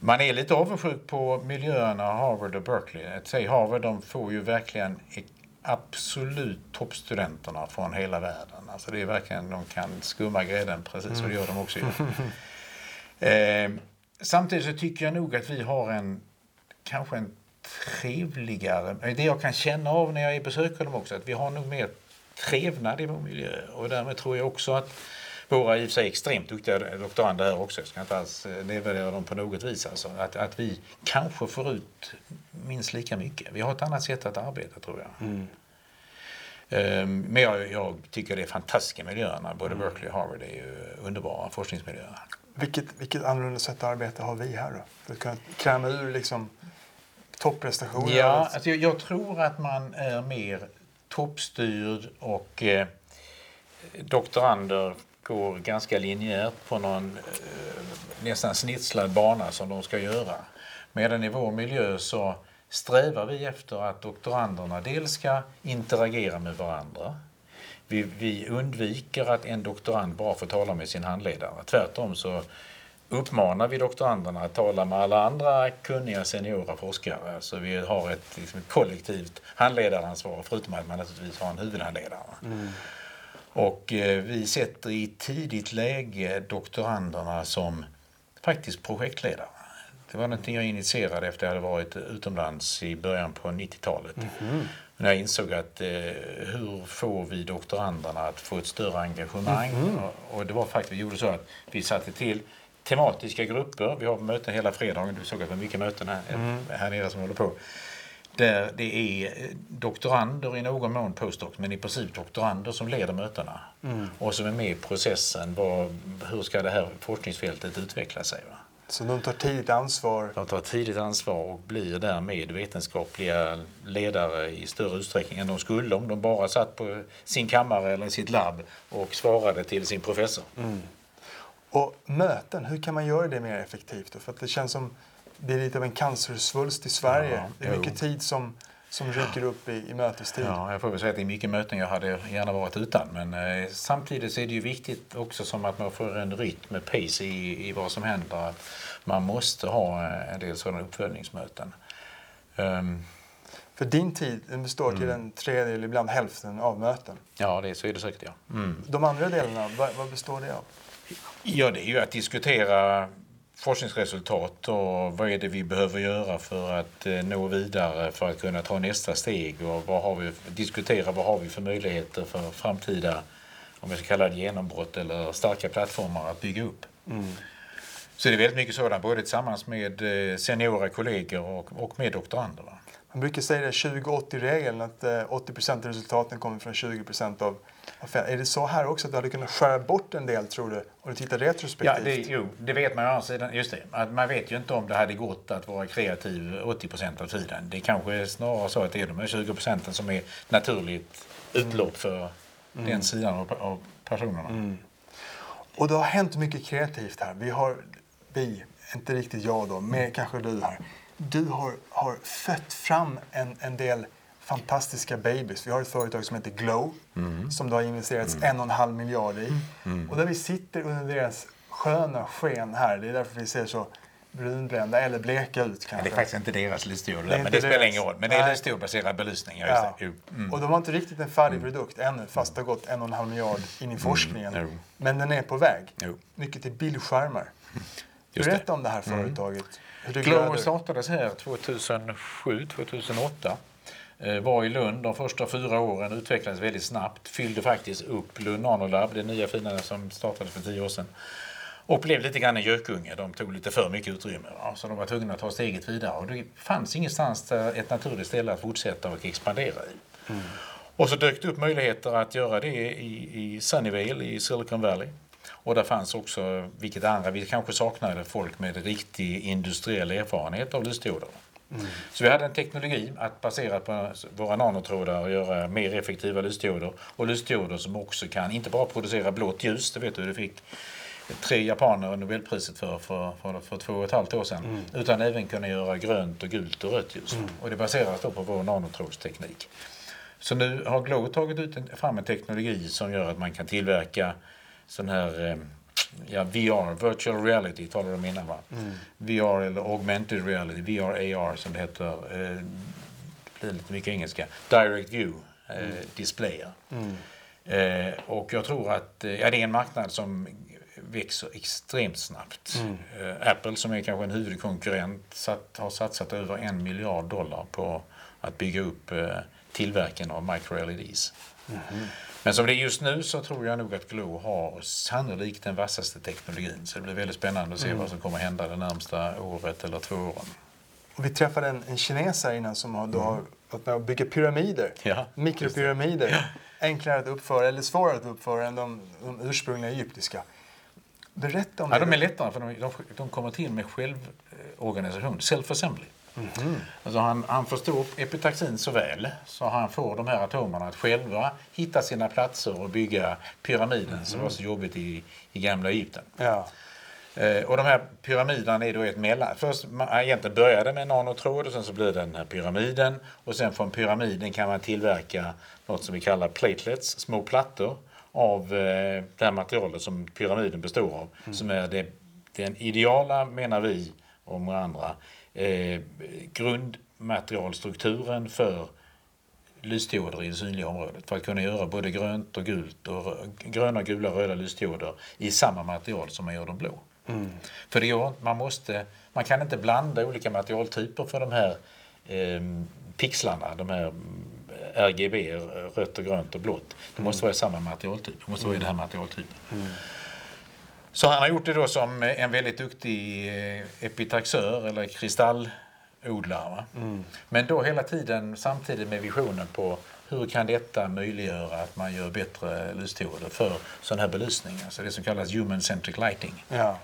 man är lite avundsjuk på miljöerna Harvard och Berkeley. Säga Harvard, de får ju verkligen absolut toppstudenterna från hela världen. Alltså det är verkligen, de kan skumma grädden precis, och det gör de också. ju. [LAUGHS] Ehm, samtidigt så tycker jag nog att vi har en, kanske en trevligare, det jag kan känna av när jag besöker dem också, att vi har nog mer trevnad i vår miljö. Och därmed tror jag också att våra i och för sig extremt duktiga doktorander här också, jag ska inte alls eh, nedvärdera dem på något vis, alltså, att, att vi kanske får ut minst lika mycket. Vi har ett annat sätt att arbeta tror jag. Ehm, Men jag, jag tycker det är fantastiska miljöerna. Både Berkeley och Harvard är ju underbara forskningsmiljöer. Vilket, vilket annorlunda sätt att arbeta har vi här då? För att kunna kräma ur liksom topprestationer? Ja, alltså jag, jag tror att man är mer toppstyrd och eh, doktorander går ganska linjärt på någon eh, nästan snitslad bana som de ska göra. Medan i vår miljö så strävar vi efter att doktoranderna dels ska interagera med varandra. Vi, vi undviker att en doktorand bara får tala med sin handledare. Tvärtom så uppmanar vi doktoranderna att tala med alla andra kunniga seniora forskare. Så vi har ett, liksom ett kollektivt handledaransvar förutom att man naturligtvis har en huvudhandledare. Mm. Och eh, vi sätter i tidigt läge doktoranderna som faktiskt projektledare. Det var någonting jag initierade efter att jag hade varit utomlands i början på 90-talet. När jag insåg att eh, hur får vi doktoranderna att få ett större engagemang? Och, och det var faktiskt, vi gjorde så att vi satte till tematiska grupper. Vi har möten hela fredagen. Du såg att det var mycket möten här, här nere som håller på. Där det är eh, doktorander i någon mån postdocs, men i princip doktorander som leder mötena. Och som är med i processen. Vad, hur ska det här forskningsfältet utveckla sig? Va? Så de tar tidigt ansvar. De tar tidigt ansvar och blir därmed vetenskapliga ledare i större utsträckning än de skulle om de bara satt på sin kammare eller i sitt labb och svarade till sin professor. Och möten, hur kan man göra det mer effektivt? då? För det känns som det är lite av en cancersvulst i Sverige. Ja, det är jo. mycket tid som som rycker upp i, i mötestid. Ja, jag får väl säga att det är mycket möten jag hade gärna varit utan. Men eh, samtidigt så är det ju viktigt också som att man får en rytm med pace i, i vad som händer. Att man måste ha eh, en del sådana uppföljningsmöten. Um, för din tid den består till en tredjedel, ibland hälften av möten. Ja, det, så är det säkert. Ja. Mm. De andra delarna, vad, vad består det av? Ja, det är ju att diskutera forskningsresultat och vad är det vi behöver göra för att eh, nå vidare för att kunna ta nästa steg och vad har vi, diskutera vad har vi för möjligheter för framtida om jag ska kalla det genombrott eller starka plattformar att bygga upp. Mm. Så det är väldigt mycket sådant, både tillsammans med eh, seniora kollegor och, och med doktorander. Man brukar säga det 20-80-regeln, att 80 eh, av resultaten kommer från 20% av är det så här också att du hade kunnat skära bort en del tror du? Om du tittar retrospektivt? Ja, det, jo, det vet man ju sidan. Just det, man vet ju inte om det hade gått att vara kreativ 80% av tiden. Det är kanske snarare så att det är de 20 procenten som är naturligt utlopp för mm. den sidan av, av personerna. Mm. Och det har hänt mycket kreativt här. Vi har, vi, inte riktigt jag då, men kanske du här. Du har, har fött fram en, en del fantastiska babys. Vi har ett företag som heter Glow mm. som det har investerats mm. en och en halv miljard i. Mm. Och där vi sitter under deras sköna sken här. Det är därför vi ser så brunbrända eller bleka ut kanske. Det är faktiskt inte deras lysstol, men det deras. spelar ingen roll. Men det är lysstolbaserad belysning. Ja. Mm. Och de har inte riktigt en färdig mm. produkt ännu fast det har gått en och en halv miljard in i mm. forskningen. Mm. Men den är på väg. Jo. Mycket till bildskärmar. [LAUGHS] Berätta om det här företaget. Glow startades här 2007, 2008 Eh, var i Lund de första fyra åren, utvecklades väldigt snabbt, fyllde faktiskt upp Lund Nanolab, det nya fina som startades för tio år sedan. Och blev lite grann en gökunge, de tog lite för mycket utrymme. Va? Så de var tvungna att ta steget vidare och det fanns ingenstans ett naturligt ställe att fortsätta och expandera i. Mm. Och så dök det upp möjligheter att göra det i, i Sunnyvale i Silicon Valley. Och där fanns också, vilket andra vi kanske saknade, folk med riktig industriell erfarenhet av lysdioder. Mm. Så vi hade en teknologi att baserat på våra nanotrådar göra mer effektiva lysdioder. Och lysdioder som också kan inte bara producera blått ljus, det vet du, det fick tre japaner Nobelpriset för, för, för, för två och ett halvt år sedan. Mm. Utan även kunna göra grönt och gult och rött ljus. Mm. Och det baseras då på vår nanotrådsteknik. Så nu har Glow tagit ut en, fram en teknologi som gör att man kan tillverka sån här eh, ja, VR, virtual reality talade de innan va? Mm. VR eller augmented reality, VR, AR som det heter. Eh, det blir lite mycket engelska. Direct view eh, mm. displayer. Mm. Eh, och jag tror att ja, det är en marknad som växer extremt snabbt. Mm. Eh, Apple som är kanske en huvudkonkurrent satt, har satsat över en miljard dollar på att bygga upp eh, tillverkningen av micro-LEDs. Mm. Men som det är just nu så tror jag nog att Glow har sannolikt den vassaste teknologin. Så det blir väldigt spännande att se mm. vad som kommer hända det närmsta året eller två åren. Och vi träffade en, en kines här innan som har, då har varit med och bygga pyramider. Ja, Mikropyramider. Ja. Enklare att uppföra eller svårare att uppföra än de, de ursprungliga egyptiska. Berätta om ja, det. De är lättare för de, de, de kommer till med självorganisation, self-assembly. Mm. Alltså han, han förstår epitaxin så väl så han får de här atomerna att själva hitta sina platser och bygga pyramiden mm. som var så jobbigt i, i gamla Egypten. Ja. Eh, och de här pyramiderna är då ett mellan... Först man egentligen började med nanotråd och sen så blir det den här pyramiden. Och sen från pyramiden kan man tillverka något som vi kallar platelets, små plattor av eh, det här materialet som pyramiden består av. Mm. Som är det, den ideala, menar vi och många andra, eh, grundmaterialstrukturen för lysdioder i det synliga området för att kunna göra både grönt och gult och gröna, gula, röda lysdioder i samma material som man gör de blå. Mm. För det gör, man, måste, man kan inte blanda olika materialtyper för de här eh, pixlarna, de här RGB, rött och grönt och blått. Det måste mm. vara samma materialtyp, det måste vara i den här materialtypen. Mm. Så han har gjort det då som en väldigt duktig eh, epitaxör eller kristallodlare. Mm. Men då hela tiden samtidigt med visionen på hur kan detta möjliggöra att man gör bättre lysdioder för sån här belysning, alltså det som kallas human-centric lighting. Ja.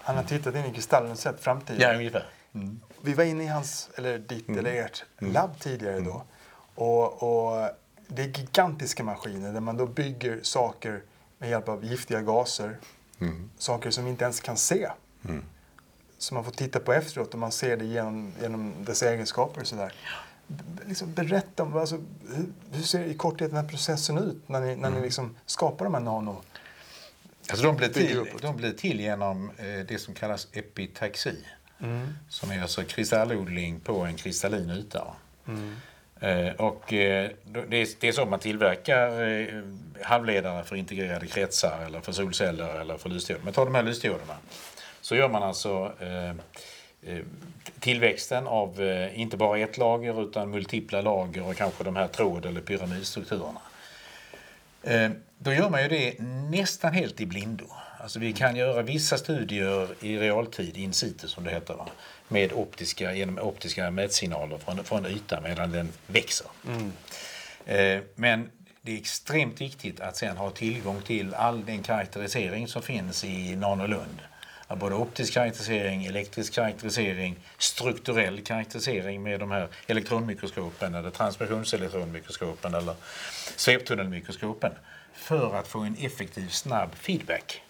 Han har tittat in i kristallen och sett framtiden. Ja, ungefär. Mm. Vi var inne i hans, eller ditt mm. eller ert mm. labb tidigare då. Mm. Och, och det är gigantiska maskiner där man då bygger saker med hjälp av giftiga gaser Mm. Saker som vi inte ens kan se. Mm. Som man får titta på efteråt och man ser det genom, genom dess egenskaper. Och sådär. liksom berätta om alltså, hur, hur ser i korthet den här processen ut när ni, när ni liksom skapar de här nano... Alltså de blir till, de blir till genom eh, det som kallas epitaxi. Mm. Som är alltså kristallodling på en kristallin yta. Mm. Eh, och eh, det, är, så man tillverkar eh, halvledare för integrerade kretsar eller för solceller eller för lysdioder. Men ta de här lysdioderna. Så gör man alltså tillväxten av inte bara ett lager utan multipla lager och kanske de här tråd eller pyramidstrukturerna. Då gör man ju det nästan helt i blindo. Alltså vi kan göra vissa studier i realtid, in situ som det heter, va? Med optiska, genom optiska mätsignaler från, från yta medan den växer. Eh, Men det är extremt viktigt att sen ha tillgång till all den karaktärisering som finns i Nanolund. Både optisk karaktärisering, elektrisk karaktärisering, strukturell karaktärisering med de här elektronmikroskopen eller transmissionselektronmikroskopen eller sveptunnelmikroskopen för att få en effektiv snabb feedback.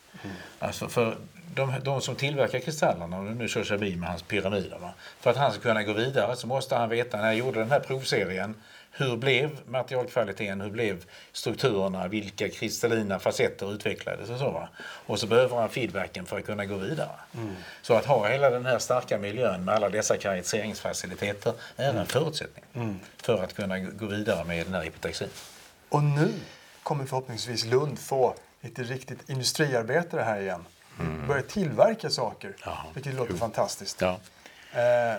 Alltså för de, de som tillverkar kristallerna, du nu kör förbi med hans pyramider, va? för att han ska kunna gå vidare så måste han veta när jag gjorde den här provserien hur blev materialkvaliteten, hur blev strukturerna, vilka kristallina facetter utvecklades och så. Va? Och så behöver han feedbacken för att kunna gå vidare. Så att ha hela den här starka miljön med alla dessa karaktäriseringsfaciliteter är en förutsättning för att kunna gå vidare med den här epitaxin. Och nu kommer förhoppningsvis Lund få lite riktigt industriarbetare här igen. Börja tillverka saker, Mm. Ja, vilket låter jo. fantastiskt. Ja. Eh,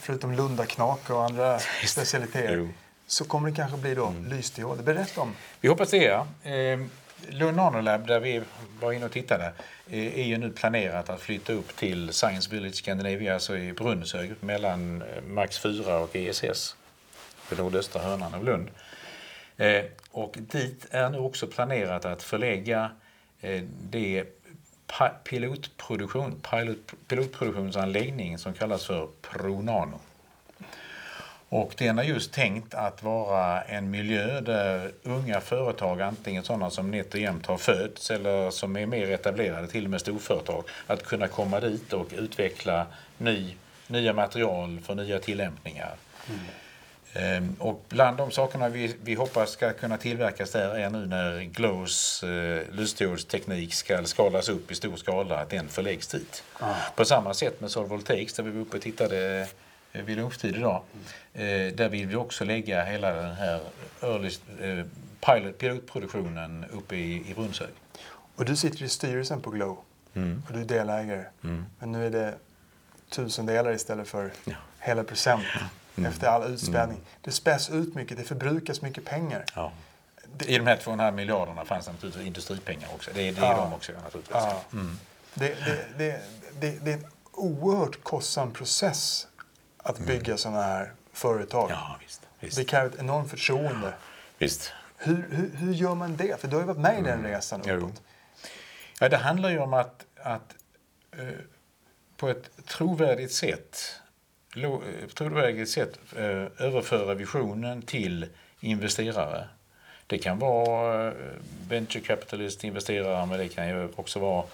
förutom Lundaknak och andra [LAUGHS] specialiteter Jo. Mm. så kommer det kanske bli då lysdioder. Berätta om. Vi hoppas det, ja. Eh, Lund Nanolab, där vi var inne och tittade, eh, är ju nu planerat att flytta upp till Science Village Scandinavia, alltså i Brunnshög, mellan eh, Max 4 och ESS, på nordöstra hörnan av Lund. Eh, och dit är nu också planerat att förlägga eh, det pilotproduktion, pilot, pilotproduktionsanläggning som kallas för Pronano. Och den är just tänkt att vara en miljö där unga företag, antingen sådana som nätt och jämnt har fötts eller som är mer etablerade, till och med storföretag, att kunna komma dit och utveckla ny, nya material för nya tillämpningar. Mm. Och bland de sakerna vi, vi hoppas ska kunna tillverkas där är nu när Glows eh, lysdiodsteknik ska skalas upp i stor skala, att den förläggs dit. På samma sätt med Solvoltaics där vi var uppe och tittade eh, vid lunchtid idag. Eh, där vill vi också lägga hela den här early, eh, pilot, pilotproduktionen uppe i, i Brunnshög. Och du sitter i styrelsen på Glow Mm. och du är delägare. Men nu är det tusendelar istället för Ja. hela procent Mm. efter all utspädning. Det späs ut mycket, det förbrukas mycket pengar. Ja. Det- I de här 2,5 miljarderna fanns det naturligtvis industripengar också. Det, är- det är Ja. de också naturligtvis. Ja. Det, det, det, det, är en oerhört kostsam process att bygga sådana här företag. Mm. Ja, visst. visst. Det kräver ett enormt förtroende. visst. Hur, hur, hur gör man det? För du har ju varit med i den resan Mm. Jo. uppåt. Ja, det handlar ju om att, att eh, på ett trovärdigt sätt, trovärdigt sätt eh, överföra visionen till investerare. Det kan vara eh, venture capitalist investerare men det kan ju också vara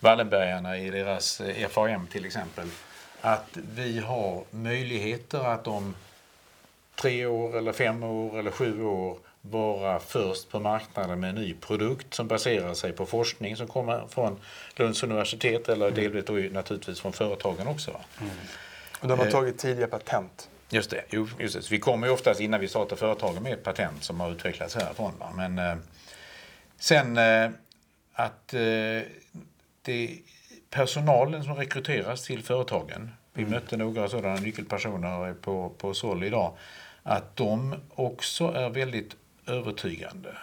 Wallenbergarna i deras eh, FAM till exempel. Att vi har möjligheter att om tre år eller fem år eller sju år vara först på marknaden med en ny produkt som baserar sig på forskning som kommer från Lunds universitet eller delvis då ju naturligtvis från företagen också. va. Och de har Eh. tagit tidiga patent. Just det, jo, just det. Så vi kommer ju oftast innan vi startar företagen med ett patent som har utvecklats härifrån. Va? Men eh, sen eh, att eh, det personalen som rekryteras till företagen, vi mötte några sådana nyckelpersoner på, på Sol idag, att de också är väldigt övertygande.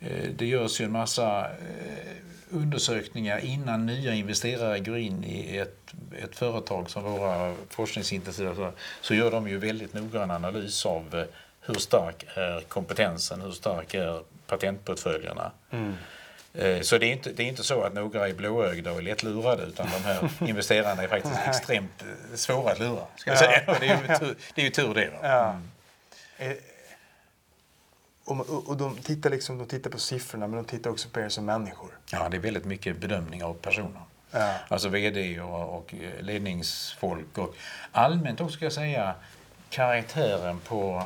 Eh, Det görs ju en massa eh, undersökningar innan nya investerare går in i ett, ett företag som våra forskningsintensiva så, gör de ju väldigt noggrann analys av eh, hur stark är kompetensen, hur stark är patentportföljerna. Eh, Så det är, inte, det är inte så att några är blåögda och lättlurade utan de här [LAUGHS] investerarna är faktiskt extremt svåra att lura. Ska jag Ja. säga. Och Det, är ju tur, det är ju tur det. Eh, Och, och, och de, tittar liksom, de tittar på siffrorna men de tittar också på er som människor. Ja, det är väldigt mycket bedömning av personer. Ja. Alltså vd och, och ledningsfolk. Och allmänt också ska jag säga, karaktären på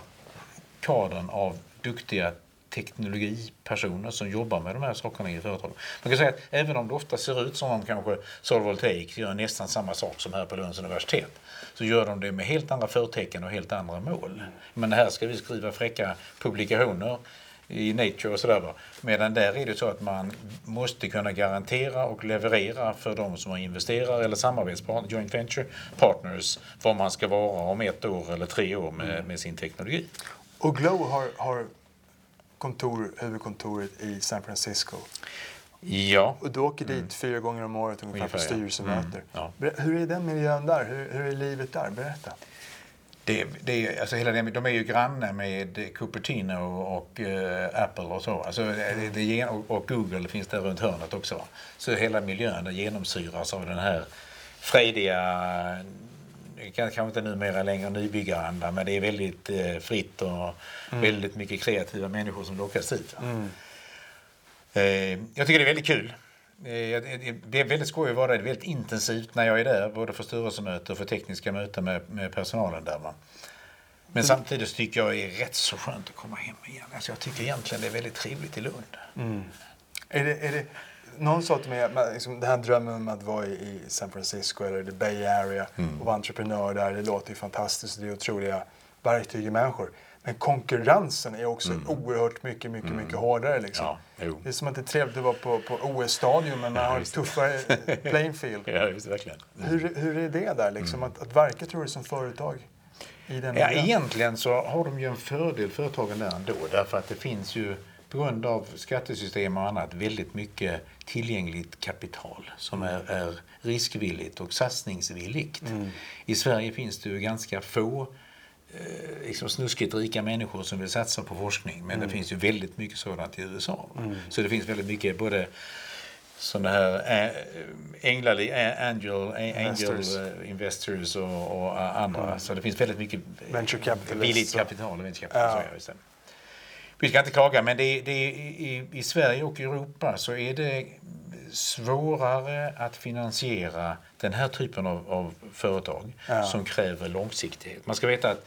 kadern av duktiga teknologipersoner som jobbar med de här sakerna i företagen. Man kan säga att även om det ofta ser ut som om kanske Solvoltaik gör nästan samma sak som här på Lunds universitet så gör de det med helt andra förtecken och helt andra mål. Men här ska vi skriva fräcka publikationer i Nature och sådär. Medan där är det så att man måste kunna garantera och leverera för de som har investerare eller samarbetspartners joint venture partners, var man ska vara om ett år eller tre år med, med sin teknologi. Och Glow har, har kontor, huvudkontoret i San Francisco. Ja. Och du åker dit mm. fyra gånger om året ungefär, ungefär på styrelsemöten. Mm. Ja. Hur är den miljön där? Hur, hur är livet där? Berätta. Det, det, alltså hela det, de är ju grannar med Cupertino och uh, Apple och så. Alltså det, det, och, och, Google finns där runt hörnet också. Så hela miljön genomsyras av den här frejdiga, kanske inte numera längre nybyggaranda, men det är väldigt eh, fritt och mm. väldigt mycket kreativa människor som lockas dit. Mm. Eh, jag tycker det är väldigt kul. Eh, det är väldigt skoj att vara där. Det är väldigt intensivt när jag är där, både för styrelsemöten och för tekniska möten med, med personalen där. Men mm. samtidigt tycker jag det är rätt så skönt att komma hem igen. Alltså jag tycker egentligen det är väldigt trevligt i Lund. Mm. Är det, är det, någon sa till mig liksom, den här drömmen om att vara i San Francisco eller the Bay Area mm. och vara entreprenör där, det låter ju fantastiskt. Det är otroliga verktyg i människor. Men konkurrensen är också mm. oerhört mycket, mycket, mm. mycket hårdare. Liksom. Ja, det är som att det är trevligt att vara på, på OS-stadion men man ja, har ett tuffare [LAUGHS] playing field. Ja, just, verkligen. Mm. Hur, hur är det där, liksom, mm. att, att verka tror du, som företag? I den ja, egentligen så har de ju en fördel, företagen där ändå. Därför att det finns ju på grund av skattesystem och annat väldigt mycket tillgängligt kapital som är, är riskvilligt och satsningsvilligt. Mm. I Sverige finns det ju ganska få eh, liksom snuskigt rika människor som vill satsa på forskning. Men mm. det finns ju väldigt mycket sådant i USA. Mm. Så det finns väldigt mycket både sådana här änglar, angel, angel investors och, och andra. Mm. Så det finns väldigt mycket billigt kapital. Och venture capital ja. Vi ska inte klaga, men det, det, i, i Sverige och Europa så är det svårare att finansiera den här typen av, av företag ja. som kräver långsiktighet. Man ska veta att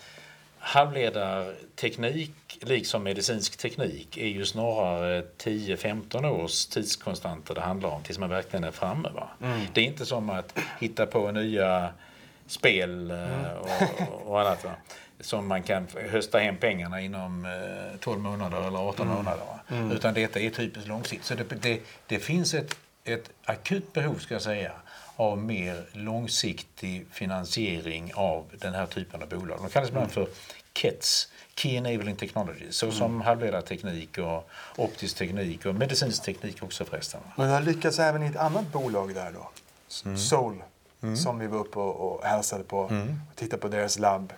halvledarteknik, liksom medicinsk teknik, är ju snarare 10-15 års tidskonstanter det handlar om tills man verkligen är framme. Va? Mm. Det är inte som att hitta på nya spel eh, mm. och, och annat. Va? Som man kan hösta hem pengarna inom 12 eh, månader eller 18 mm. månader. Mm. Utan detta är typiskt långsiktigt. Så det, det, det, finns ett, ett akut behov, ska jag säga, av mer långsiktig finansiering av den här typen av bolag. De kallas ibland mm. för KETS, Key Enabling Technologies, såsom mm. halvledarteknik och optisk teknik och medicinsk teknik också förresten. Men det har lyckats även i ett annat bolag där då, mm. Soul, mm. som vi var uppe och, och hälsade på mm. och tittade på deras labb.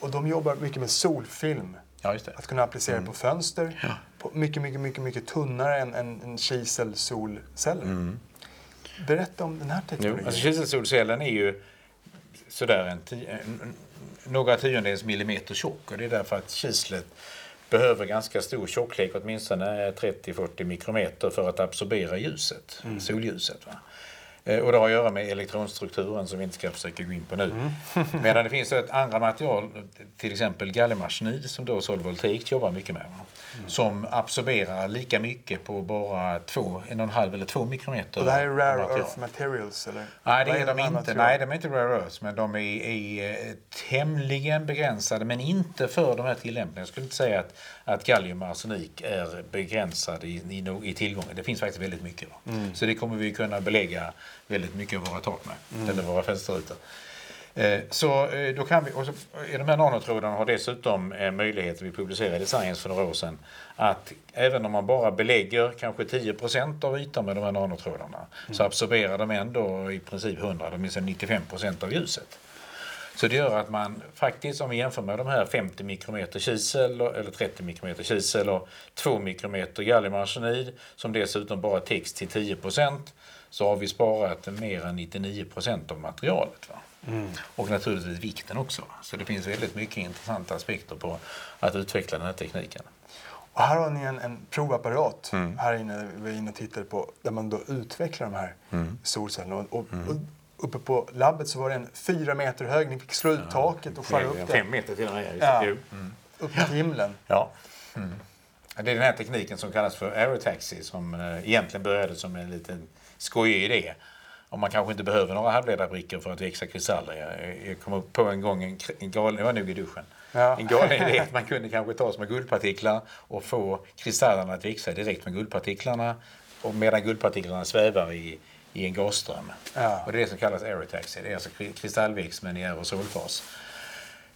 Och de jobbar mycket med solfilm. Ja, att kunna applicera mm. på fönster. Ja. På mycket, mycket, mycket, mycket tunnare än en, en kiselsolceller. Mm. Berätta om den här teknologin. Jo, alltså kiselsolcellen är ju sådär en, en, några tiondels millimeter tjock och det är därför att kislet behöver ganska stor tjocklek, åtminstone 30-40 mikrometer för att absorbera ljuset, mm. solljuset. Va? Eh, och det har att göra med elektronstrukturen som vi inte ska försöka gå in på nu. Mm. [LAUGHS] Medan det finns ett andra material, till exempel galliumarsenid som då Solvoltaic jobbar mycket med. Mm. Som absorberar lika mycket på bara två, en och en halv eller två mikrometer. Och det här är rare earth materials? Eller? Nej, det är, de inte. Nej, de är inte rare earth, men de är, är eh, tämligen begränsade, men inte för de här tillämpningarna. Jag skulle inte säga att, att gallium och arsenik är begränsad i, i, i tillgången. Det finns faktiskt väldigt mycket. Mm. Så det kommer vi kunna belägga väldigt mycket av våra tak med, mm. eller våra fönsterrutor. Eh, så eh, då kan vi, och så, de här nanotrådarna har dessutom en möjlighet, vi publicerade i Science för några år sedan, att även om man bara belägger kanske 10% av ytan med de här nanotrådarna mm. så absorberar de ändå i princip 100, de är 95% av ljuset. Så det gör att man faktiskt, om vi jämför med de här 50 mikrometer kisel eller 30 mikrometer kisel och 2 mikrometer galliumarsenid som dessutom bara täcks till 10% så har vi sparat mer än 99% av materialet. Mm. Och naturligtvis vikten också. Så det finns väldigt mycket intressanta aspekter på att utveckla den här tekniken. Och här har ni en, en provapparat mm. här inne, vi är inne och tittar på, där man då utvecklar de här mm. solcellerna. Och, och, mm. och, uppe på labbet så var den fyra meter hög. Ni fick slå ut taket och skära upp den. Fem meter till och med. Ja. Mm. Upp till himlen. Ja. Mm. Det är den här tekniken som kallas för aerotaxi som eh, egentligen började som en liten skojig idé. Och man kanske inte behöver några halvledarbrickor för att växa kristaller. Jag, jag kom på en gång en, en galen, det var nog i duschen, Ja. en galen idé [LAUGHS] att man kunde kanske ta små guldpartiklar och få kristallerna att växa direkt med guldpartiklarna och medan guldpartiklarna svävar i, i en gasström. Ja. Och det är det som kallas aerotaxi. Det är alltså kri- kristallväxt men i aerosolfas.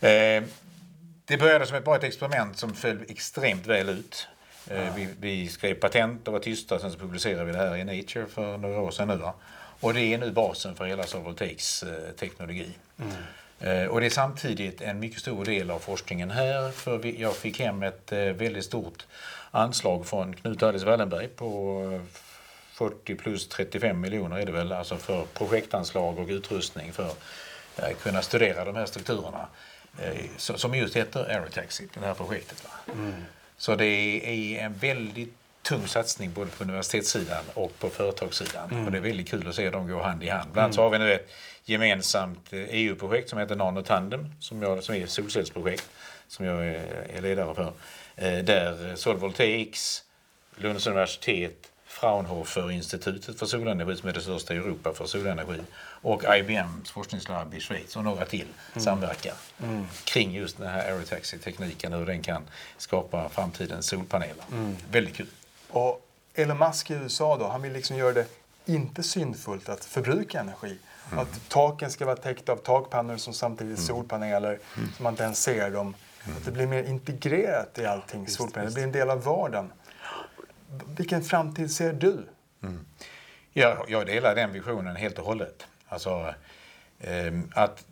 Eh, det började som ett bara ett experiment som föll extremt väl ut. Eh, vi, vi skrev patent och var tysta, sen så publicerade vi det här i Nature för några år sedan nu. va. Och det är nu basen för hela Solvoltaics eh, teknologi. Eh, och det är samtidigt en mycket stor del av forskningen här, för jag fick hem ett eh, väldigt stort anslag från Knut Alice Wallenberg på 40 plus 35 miljoner är det väl, alltså för projektanslag och utrustning för att kunna studera de här strukturerna. eh, Som just heter Aerotaxi, det här projektet. Va? Så det är en väldigt tung satsning både på universitetssidan och på företagssidan. Och det är väldigt kul att se dem gå hand i hand. Bland annat så har vi nu ett gemensamt eh, EU-projekt som heter Nanotandem som, jag, som är ett solcellsprojekt som jag är, ledare för. Eh, Där Solvoltaics, Lunds universitet, Fraunhofer-institutet för solenergi som är det största i Europa för solenergi och IBMs forskningslabb i Schweiz och några till samverkar kring just den här aerotaxi-tekniken och hur den kan skapa framtidens solpaneler. Väldigt kul. Och Elon Musk i USA då, han vill liksom göra det inte syndfullt att förbruka energi. Att taken ska vara täckta av takpannor som samtidigt är solpaneler, så man inte ens ser dem. Att det blir mer integrerat i allting, solpaneler. Det blir en del av vardagen. Vilken framtid ser du? Mm. Jag, jag delar den visionen helt och hållet. Alltså, eh, att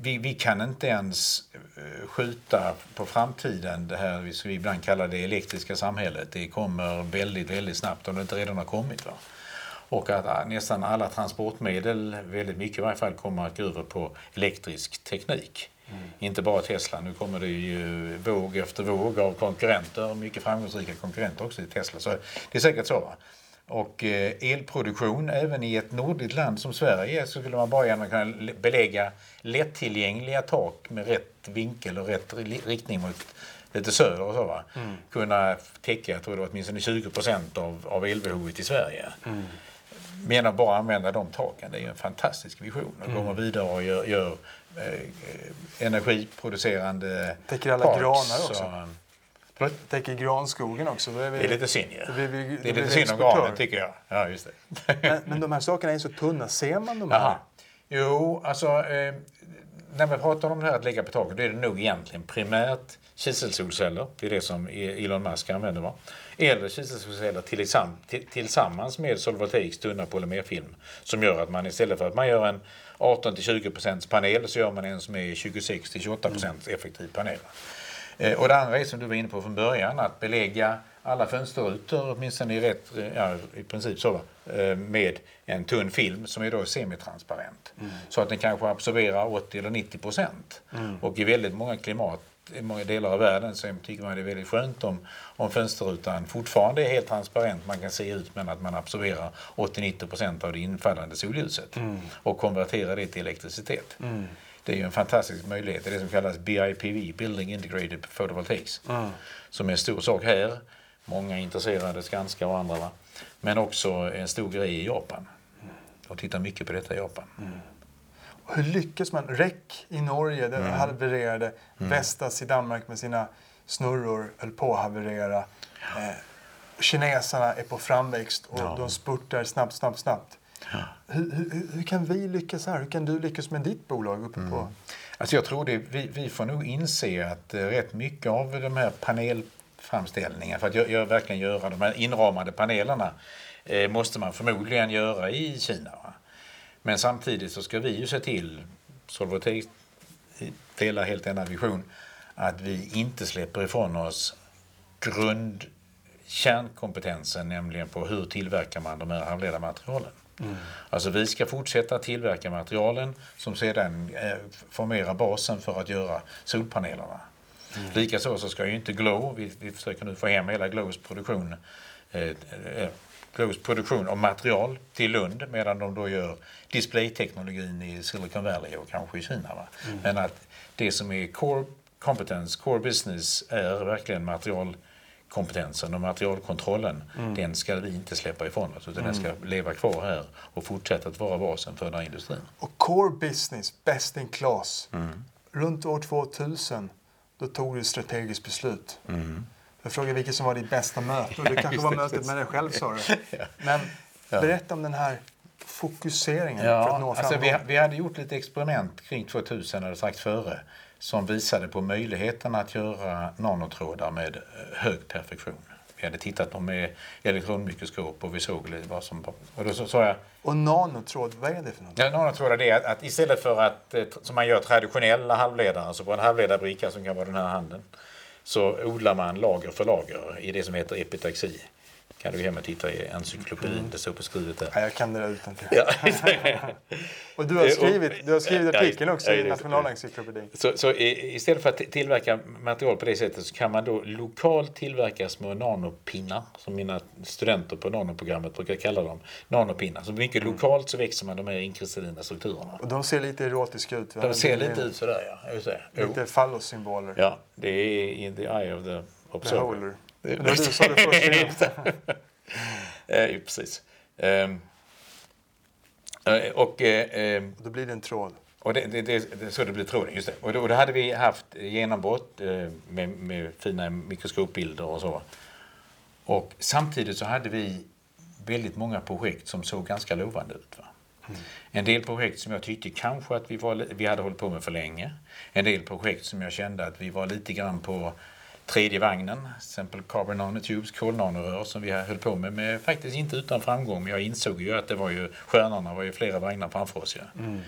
vi, vi kan inte ens eh, skjuta på framtiden det här vi ibland kallar det elektriska samhället. Det kommer väldigt, väldigt snabbt om det inte redan har kommit. Va? Och att ah, nästan alla transportmedel, väldigt mycket i varje fall, kommer att gå över på elektrisk teknik. Inte bara Tesla, nu kommer det ju våg efter våg av konkurrenter, mycket framgångsrika konkurrenter också i Tesla. Så det är säkert så. Va? Och eh, elproduktion, även i ett nordligt land som Sverige, så skulle man bara gärna kunna belägga lättillgängliga tak med rätt vinkel och rätt ri- riktning mot lite söder och så. Va? Kunna täcka, jag tror det var åtminstone 20 procent av, av elbehovet i Sverige. Men att bara använda de taken, det är en fantastisk vision. Och kommer vidare och gör, gör eh, energiproducerande Täcker alla parks. granar också. Så, förlåt? Täcker granskogen också. Vi, det är lite synd då Det blir är lite synd om granen tycker jag. Ja, just det. men, men de här sakerna är så tunna. Ser man de här? Jaha. Jo, alltså eh, när vi pratar om det här att lägga på taket, då är det nog egentligen primärt kiselsolceller. Det är det som Elon Musk använder. Va? Eller kiselsolceller tillsamm- till- tillsammans med Solvoltaics tunna polymerfilm. Som gör att man istället för att man gör en 18-20% panel så gör man en som är 26-28% effektiv panel. Eh, Och det andra är som du var inne på från början, att belägga alla fönsterrutor, åtminstone i rätt, eh, ja, i princip så, eh, med en tunn film som är då semitransparent. Så att den kanske absorberar 80 eller 90 procent. Och i väldigt många klimat, i många delar av världen så tycker man det är väldigt skönt om, om fönsterrutan fortfarande är helt transparent, man kan se ut men att man absorberar 80-90 procent av det infallande solljuset och konverterar det till elektricitet. Det är ju en fantastisk möjlighet. Det är det som kallas BIPV, Building Integrated Photovoltaics. Som är en stor sak här. Många intresserade, Skanska och andra. Va? Men också en stor grej i Japan. Och tittar mycket på detta i Japan. Hur lyckas man? REC i Norge, det havererade. Vestas i Danmark med sina snurror höll på att haverera. Eh, kineserna är på framväxt och Ja. de spurtar snabbt, snabbt, snabbt. Hur, hur, hur kan vi lyckas här? Hur kan du lyckas med ditt bolag uppe på... Alltså jag tror det, vi, vi får nog inse att eh, rätt mycket av de här panelframställningarna, för att gö- gö- verkligen göra de här inramade panelerna, eh, måste man förmodligen göra i Kina. Men samtidigt så ska vi ju se till, Solvoltaic delar helt denna vision, att vi inte släpper ifrån oss grund kärnkompetensen, nämligen på hur tillverkar man de här halvledarmaterialen. Alltså vi ska fortsätta tillverka materialen som sedan eh, formerar basen för att göra solpanelerna. Likaså så ska ju inte Glow, vi, vi försöker nu få hem hela Glows produktion, eh, eh, undisclosed produktion av material till Lund medan de då gör displayteknologin i Silicon Valley och kanske i Kina. Va? Mm. Men att det som är core competence, core business är verkligen materialkompetensen och materialkontrollen. Mm. Den ska vi inte släppa ifrån oss utan mm. den ska leva kvar här och fortsätta att vara basen för den här industrin. Och core business, best in class. Mm. Runt år 2000 då tog du ett strategiskt beslut. Mm. Jag frågade vilket som var ditt bästa möte och [LAUGHS] det kanske var mötet med dig själv sa du. [LAUGHS] Men berätta om den här fokuseringen ja, för att nå framgång. Alltså vi, vi hade gjort lite experiment kring 2000 eller strax före som visade på möjligheten att göra nanotrådar med eh, hög perfektion. Vi hade tittat på med elektronmikroskop och vi såg vad som... Och då sa jag... Och nanotråd, vad är det för något? Ja, nanotrådar är att, att istället för att, eh, som man gör traditionella halvledare, alltså på en halvledarbricka som kan vara den här handen, så odlar man lager för lager i det som heter epitaxi kan du hem och titta i encyklopedin. Mm. Det står beskrivet där. Ja, jag kan det där utantill. Ja. [LAUGHS] och du har skrivit, du har skrivit artikeln också ja, i Nationalencyklopedin. Så, så istället för att tillverka material på det sättet så kan man då lokalt tillverka små nanopinnar som mina studenter på nanoprogrammet brukar kalla dem. Nanopinnar. Så mycket mm. lokalt så växer man de här inkristallina strukturerna. Och de ser lite erotiska ut. De ser lite ut sådär ja. Lite fallossymboler. Ja, det är in the eye of the observer. Det var du sa det först. [LAUGHS] eh, precis. Ehm, eh, och, eh, då blir det en tråd. Och det, det, det, så det blir tråden, just det. Och då, och då hade vi haft genombrott eh, med, med fina mikroskopbilder och så. Och samtidigt så hade vi väldigt många projekt som såg ganska lovande ut. Va? Mm. En del projekt som jag tyckte kanske att vi, var, vi hade hållit på med för länge. En del projekt som jag kände att vi var lite grann på tredje vagnen, till exempel Carbon Nanotubes, kolnanorör som vi höll på med, med faktiskt inte utan framgång. Men jag insåg ju att det var ju, stjärnorna var ju flera vagnar framför oss. Ja. Mm.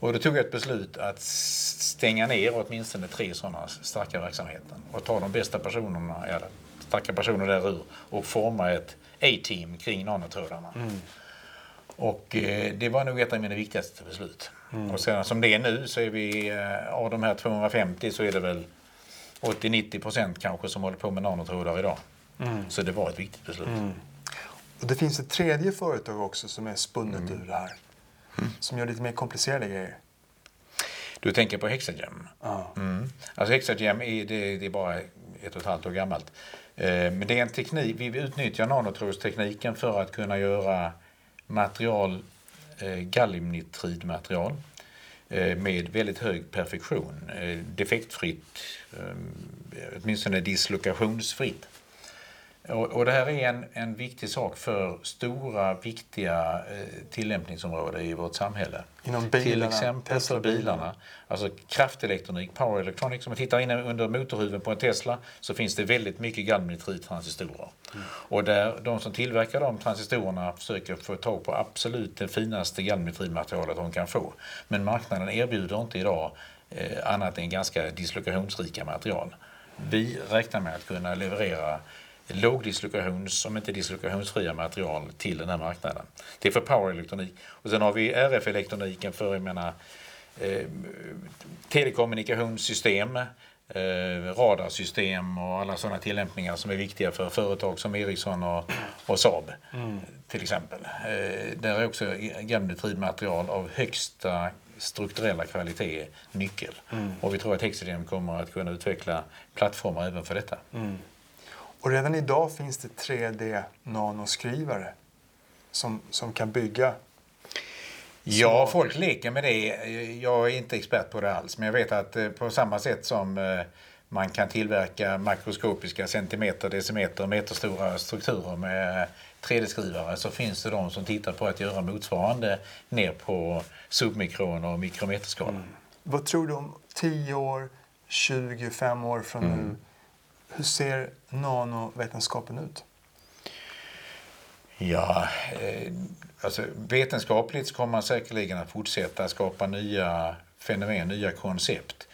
Och då tog jag ett beslut att stänga ner åtminstone tre sådana starka verksamheter och ta de bästa personerna, eller starka personer där ur och forma ett A-team kring nanotrådarna. Mm. Och eh, det var nog ett av mina viktigaste beslut. Mm. Och sen som det är nu så är vi, eh, av de här 250 så är det väl 80-90 procent kanske som håller på med nanotrådar idag. Mm. Så det var ett viktigt beslut. Mm. Och det finns ett tredje företag också som är spunnet mm. ur det här. Mm. Som gör lite mer komplicerade grejer. Du tänker på Hexagem? Ja. Mm. Alltså Hexagem är, det, det är bara ett och ett halvt år gammalt. Eh, men det är en teknik, vi utnyttjar nanotrådstekniken för att kunna göra material, eh, galliumnitridmaterial Eh, med väldigt hög perfektion. Eh, defektfritt, ehm, åtminstone dislokationsfritt. Och, och det här är en, en viktig sak för stora, viktiga eh, tillämpningsområden i vårt samhälle. Inom bilarna? Till exempel för bilarna. Alltså kraftelektronik, power electronics. Om man tittar in under motorhuven på en Tesla så finns det väldigt mycket galvanitrittransistorer. Mm. Och där de som tillverkar de transistorerna försöker få tag på absolut det finaste galvanitridmaterialet de kan få. Men marknaden erbjuder inte idag eh, annat än ganska dislokationsrika material. Vi räknar med att kunna leverera lågdislokations, som inte dislokationsfria material till den här marknaden. Det är för powerelektronik. Och sen har vi RF-elektroniken för jag menar, eh, telekommunikationssystem, eh, radarsystem och alla sådana tillämpningar som är viktiga för företag som Ericsson och, och Saab mm. till exempel. Eh, där är också gammeltridmaterial av högsta strukturella kvalitet nyckel. Mm. Och vi tror att Hexidem kommer att kunna utveckla plattformar även för detta. Mm. Och redan idag finns det 3D-nanoskrivare som, som kan bygga Ja, folk leker med det. Jag är inte expert på det alls, men jag vet att eh, på samma sätt som eh, man kan tillverka makroskopiska centimeter, decimeter, meterstora strukturer med 3D-skrivare så finns det de som tittar på att göra motsvarande ner på submikron och mikrometerskala. Mm. Vad tror du om 10 år, 25 år från mm. nu? Hur ser nanovetenskapen ut? Ja, eh, alltså vetenskapligt kommer man säkerligen att fortsätta skapa nya fenomen, nya koncept.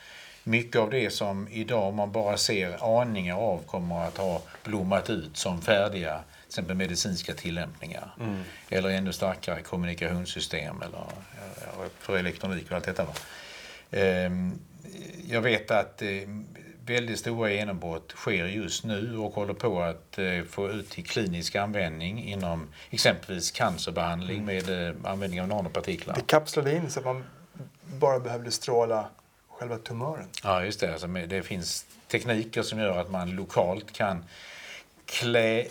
Mycket av det som idag om man bara ser aningar av kommer att ha blommat ut som färdiga till exempel medicinska tillämpningar. Mm. Eller ännu starkare kommunikationssystem eller för elektronik och allt detta. Ehm, jag vet att eh, väldigt stora genombrott sker just nu och håller på att eh, få ut till klinisk användning inom exempelvis cancerbehandling med eh, användning av nanopartiklar. Det kapslade in så att man bara behövde stråla själva tumören. Ja, just det. Alltså, det finns tekniker som gör att man lokalt kan klä,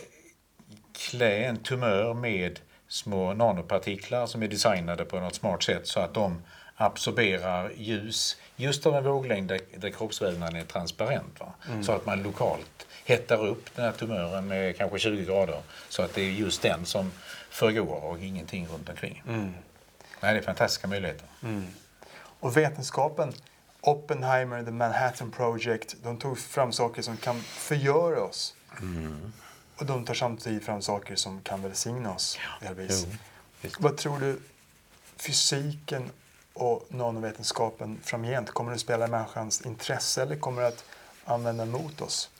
klä en tumör med små nanopartiklar som är designade på något smart sätt så att de absorberar ljus just av en våglängd där, där kroppsvävnaden är transparent. Va? Så att man lokalt hettar upp den här tumören med kanske 20 grader så att det är just den som förgår och ingenting runt omkring. Nej, det är fantastiska möjligheter. Och vetenskapen, Oppenheimer, The Manhattan Project, de tog fram saker som kan förgöra oss. Och de tar samtidigt fram saker som kan välsigna oss. delvis. visst. Vad tror du fysiken och nanovetenskapen framgent, kommer att spela i människans intresse eller kommer att använda mot oss?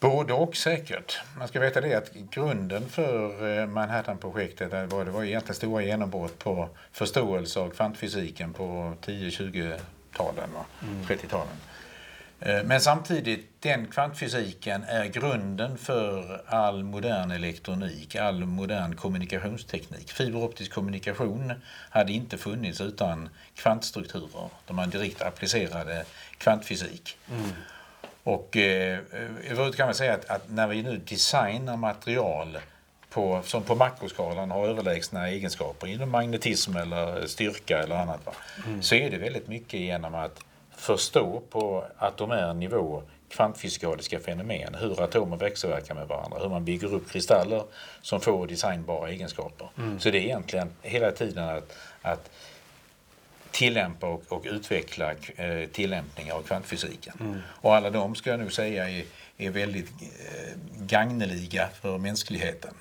Både och säkert. Man ska veta det att grunden för eh, Manhattan-projektet det var, det var egentligen stora genombrott på förståelse av kvantfysiken på 10-20-talen, va? 30-talen. Eh, Men samtidigt, den kvantfysiken är grunden för all modern elektronik, all modern kommunikationsteknik. Fiberoptisk kommunikation hade inte funnits utan kvantstrukturer, där man direkt applicerade kvantfysik. Och eh, kan man säga att, att när vi nu designar material på, som på makroskalan har överlägsna egenskaper inom magnetism eller styrka eller annat. Va? Så är det väldigt mycket genom att förstå på atomär nivå kvantfysikaliska fenomen, hur atomer växelverkar med varandra, hur man bygger upp kristaller som får designbara egenskaper. Så det är egentligen hela tiden att, att tillämpa och, och utveckla eh, tillämpningar av kvantfysiken. Och alla de ska jag nog säga är, är väldigt eh, gagneliga för mänskligheten.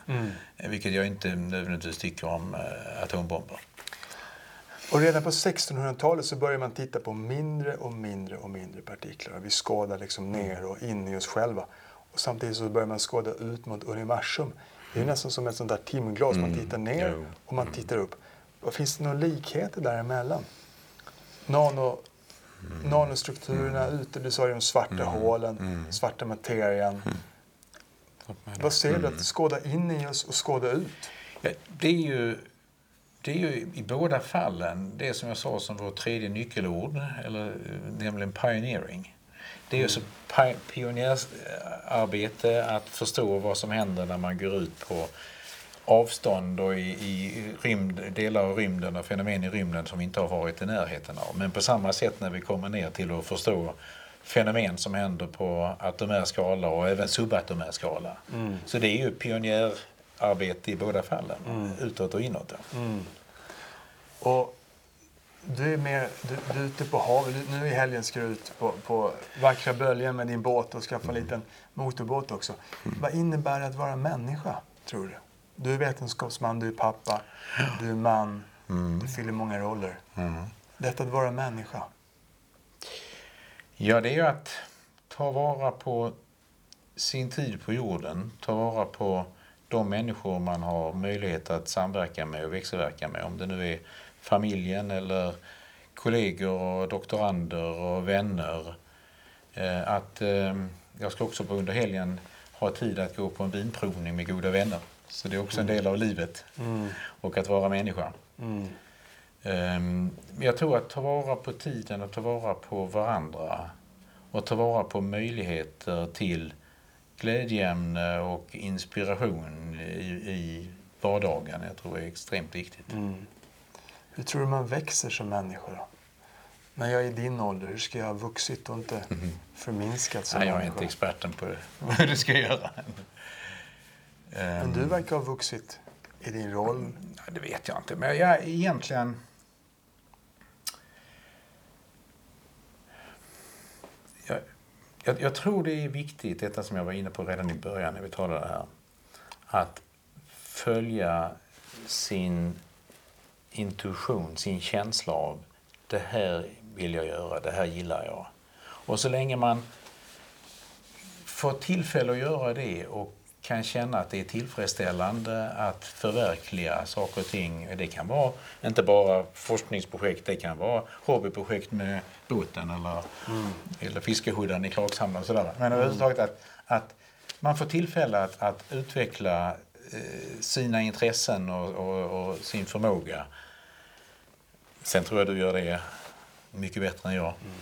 Eh, vilket jag inte nödvändigtvis tycker om eh, atombomber. Och redan på 1600-talet så börjar man titta på mindre och mindre och mindre partiklar. Vi skådar liksom ner och in i oss själva. Och samtidigt så börjar man skåda ut mot universum. Det är nästan som ett sånt där timglas. Man tittar ner och man tittar upp. Och finns det några likheter däremellan? Nano, Nanostrukturerna ute, du sa ju de svarta hålen, svarta materian. Vad ser du att skåda in i oss och skåda ut? Ja, det är ju det är ju i båda fallen det som jag sa som vårt tredje nyckelord, eller, eh, nämligen pioneering. Det är ju så pi- pionjärarbete att förstå vad som händer när man går ut på avstånd och i, i rymd, delar av rymden och fenomen i rymden som vi inte har varit i närheten av. Men på samma sätt när vi kommer ner till att förstå fenomen som händer på atomär skala och även subatomär skala. Så det är ju pionjärarbete i båda fallen, utåt och inåt. Ja. Och du är, mer, du, du är ute på havet. Nu i helgen ska du ut på, på vackra böljen med din båt och skaffa en liten motorbåt också. Vad innebär det att vara människa, tror du? Du är vetenskapsman, du är pappa, du är man, du fyller många roller. Detta att vara människa. Ja, det är ju att ta vara på sin tid på jorden, ta vara på de människor man har möjlighet att samverka med och växelverka med. Om det nu är familjen eller kollegor och doktorander och vänner. Eh, Att, eh, jag ska också på under helgen ha tid att gå på en vinprovning med goda vänner. Så det är också en del av livet och att vara människa. Ehm, Jag tror att ta vara på tiden och ta vara på varandra och ta vara på möjligheter till glädjeämne och inspiration i, i vardagen. Jag tror det är extremt viktigt. Hur tror du man växer som människa då? När jag är i din ålder, hur ska jag ha vuxit och inte förminskat som Nej, jag är människa? inte experten på [LAUGHS] hur du ska göra. Men du verkar ha vuxit i din roll. Det vet jag inte, men jag egentligen... Jag, jag, jag tror det är viktigt, detta som jag var inne på redan i början när vi talade här, att följa sin intuition, sin känsla av det här vill jag göra, det här gillar jag. Och så länge man får tillfälle att göra det och kan känna att det är tillfredsställande att förverkliga saker och ting. Det kan vara inte bara forskningsprojekt, det kan vara hobbyprojekt med båten eller, mm. eller fiskehudden i Klagshamn och sådär. Men överhuvudtaget att, att man får tillfälle att, att utveckla eh, sina intressen och, och, och, sin förmåga. Sen tror jag du gör det mycket bättre än jag. Mm.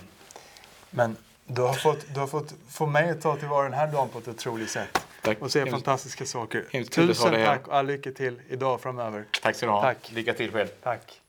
Men du har fått, du har fått få mig att ta tillvara den här dagen på ett otroligt sätt. Tack. Och se hemskt, fantastiska saker. Tusen tack och all lycka till idag och framöver. Tack ska du ha. Tack. Lycka till själv. Tack.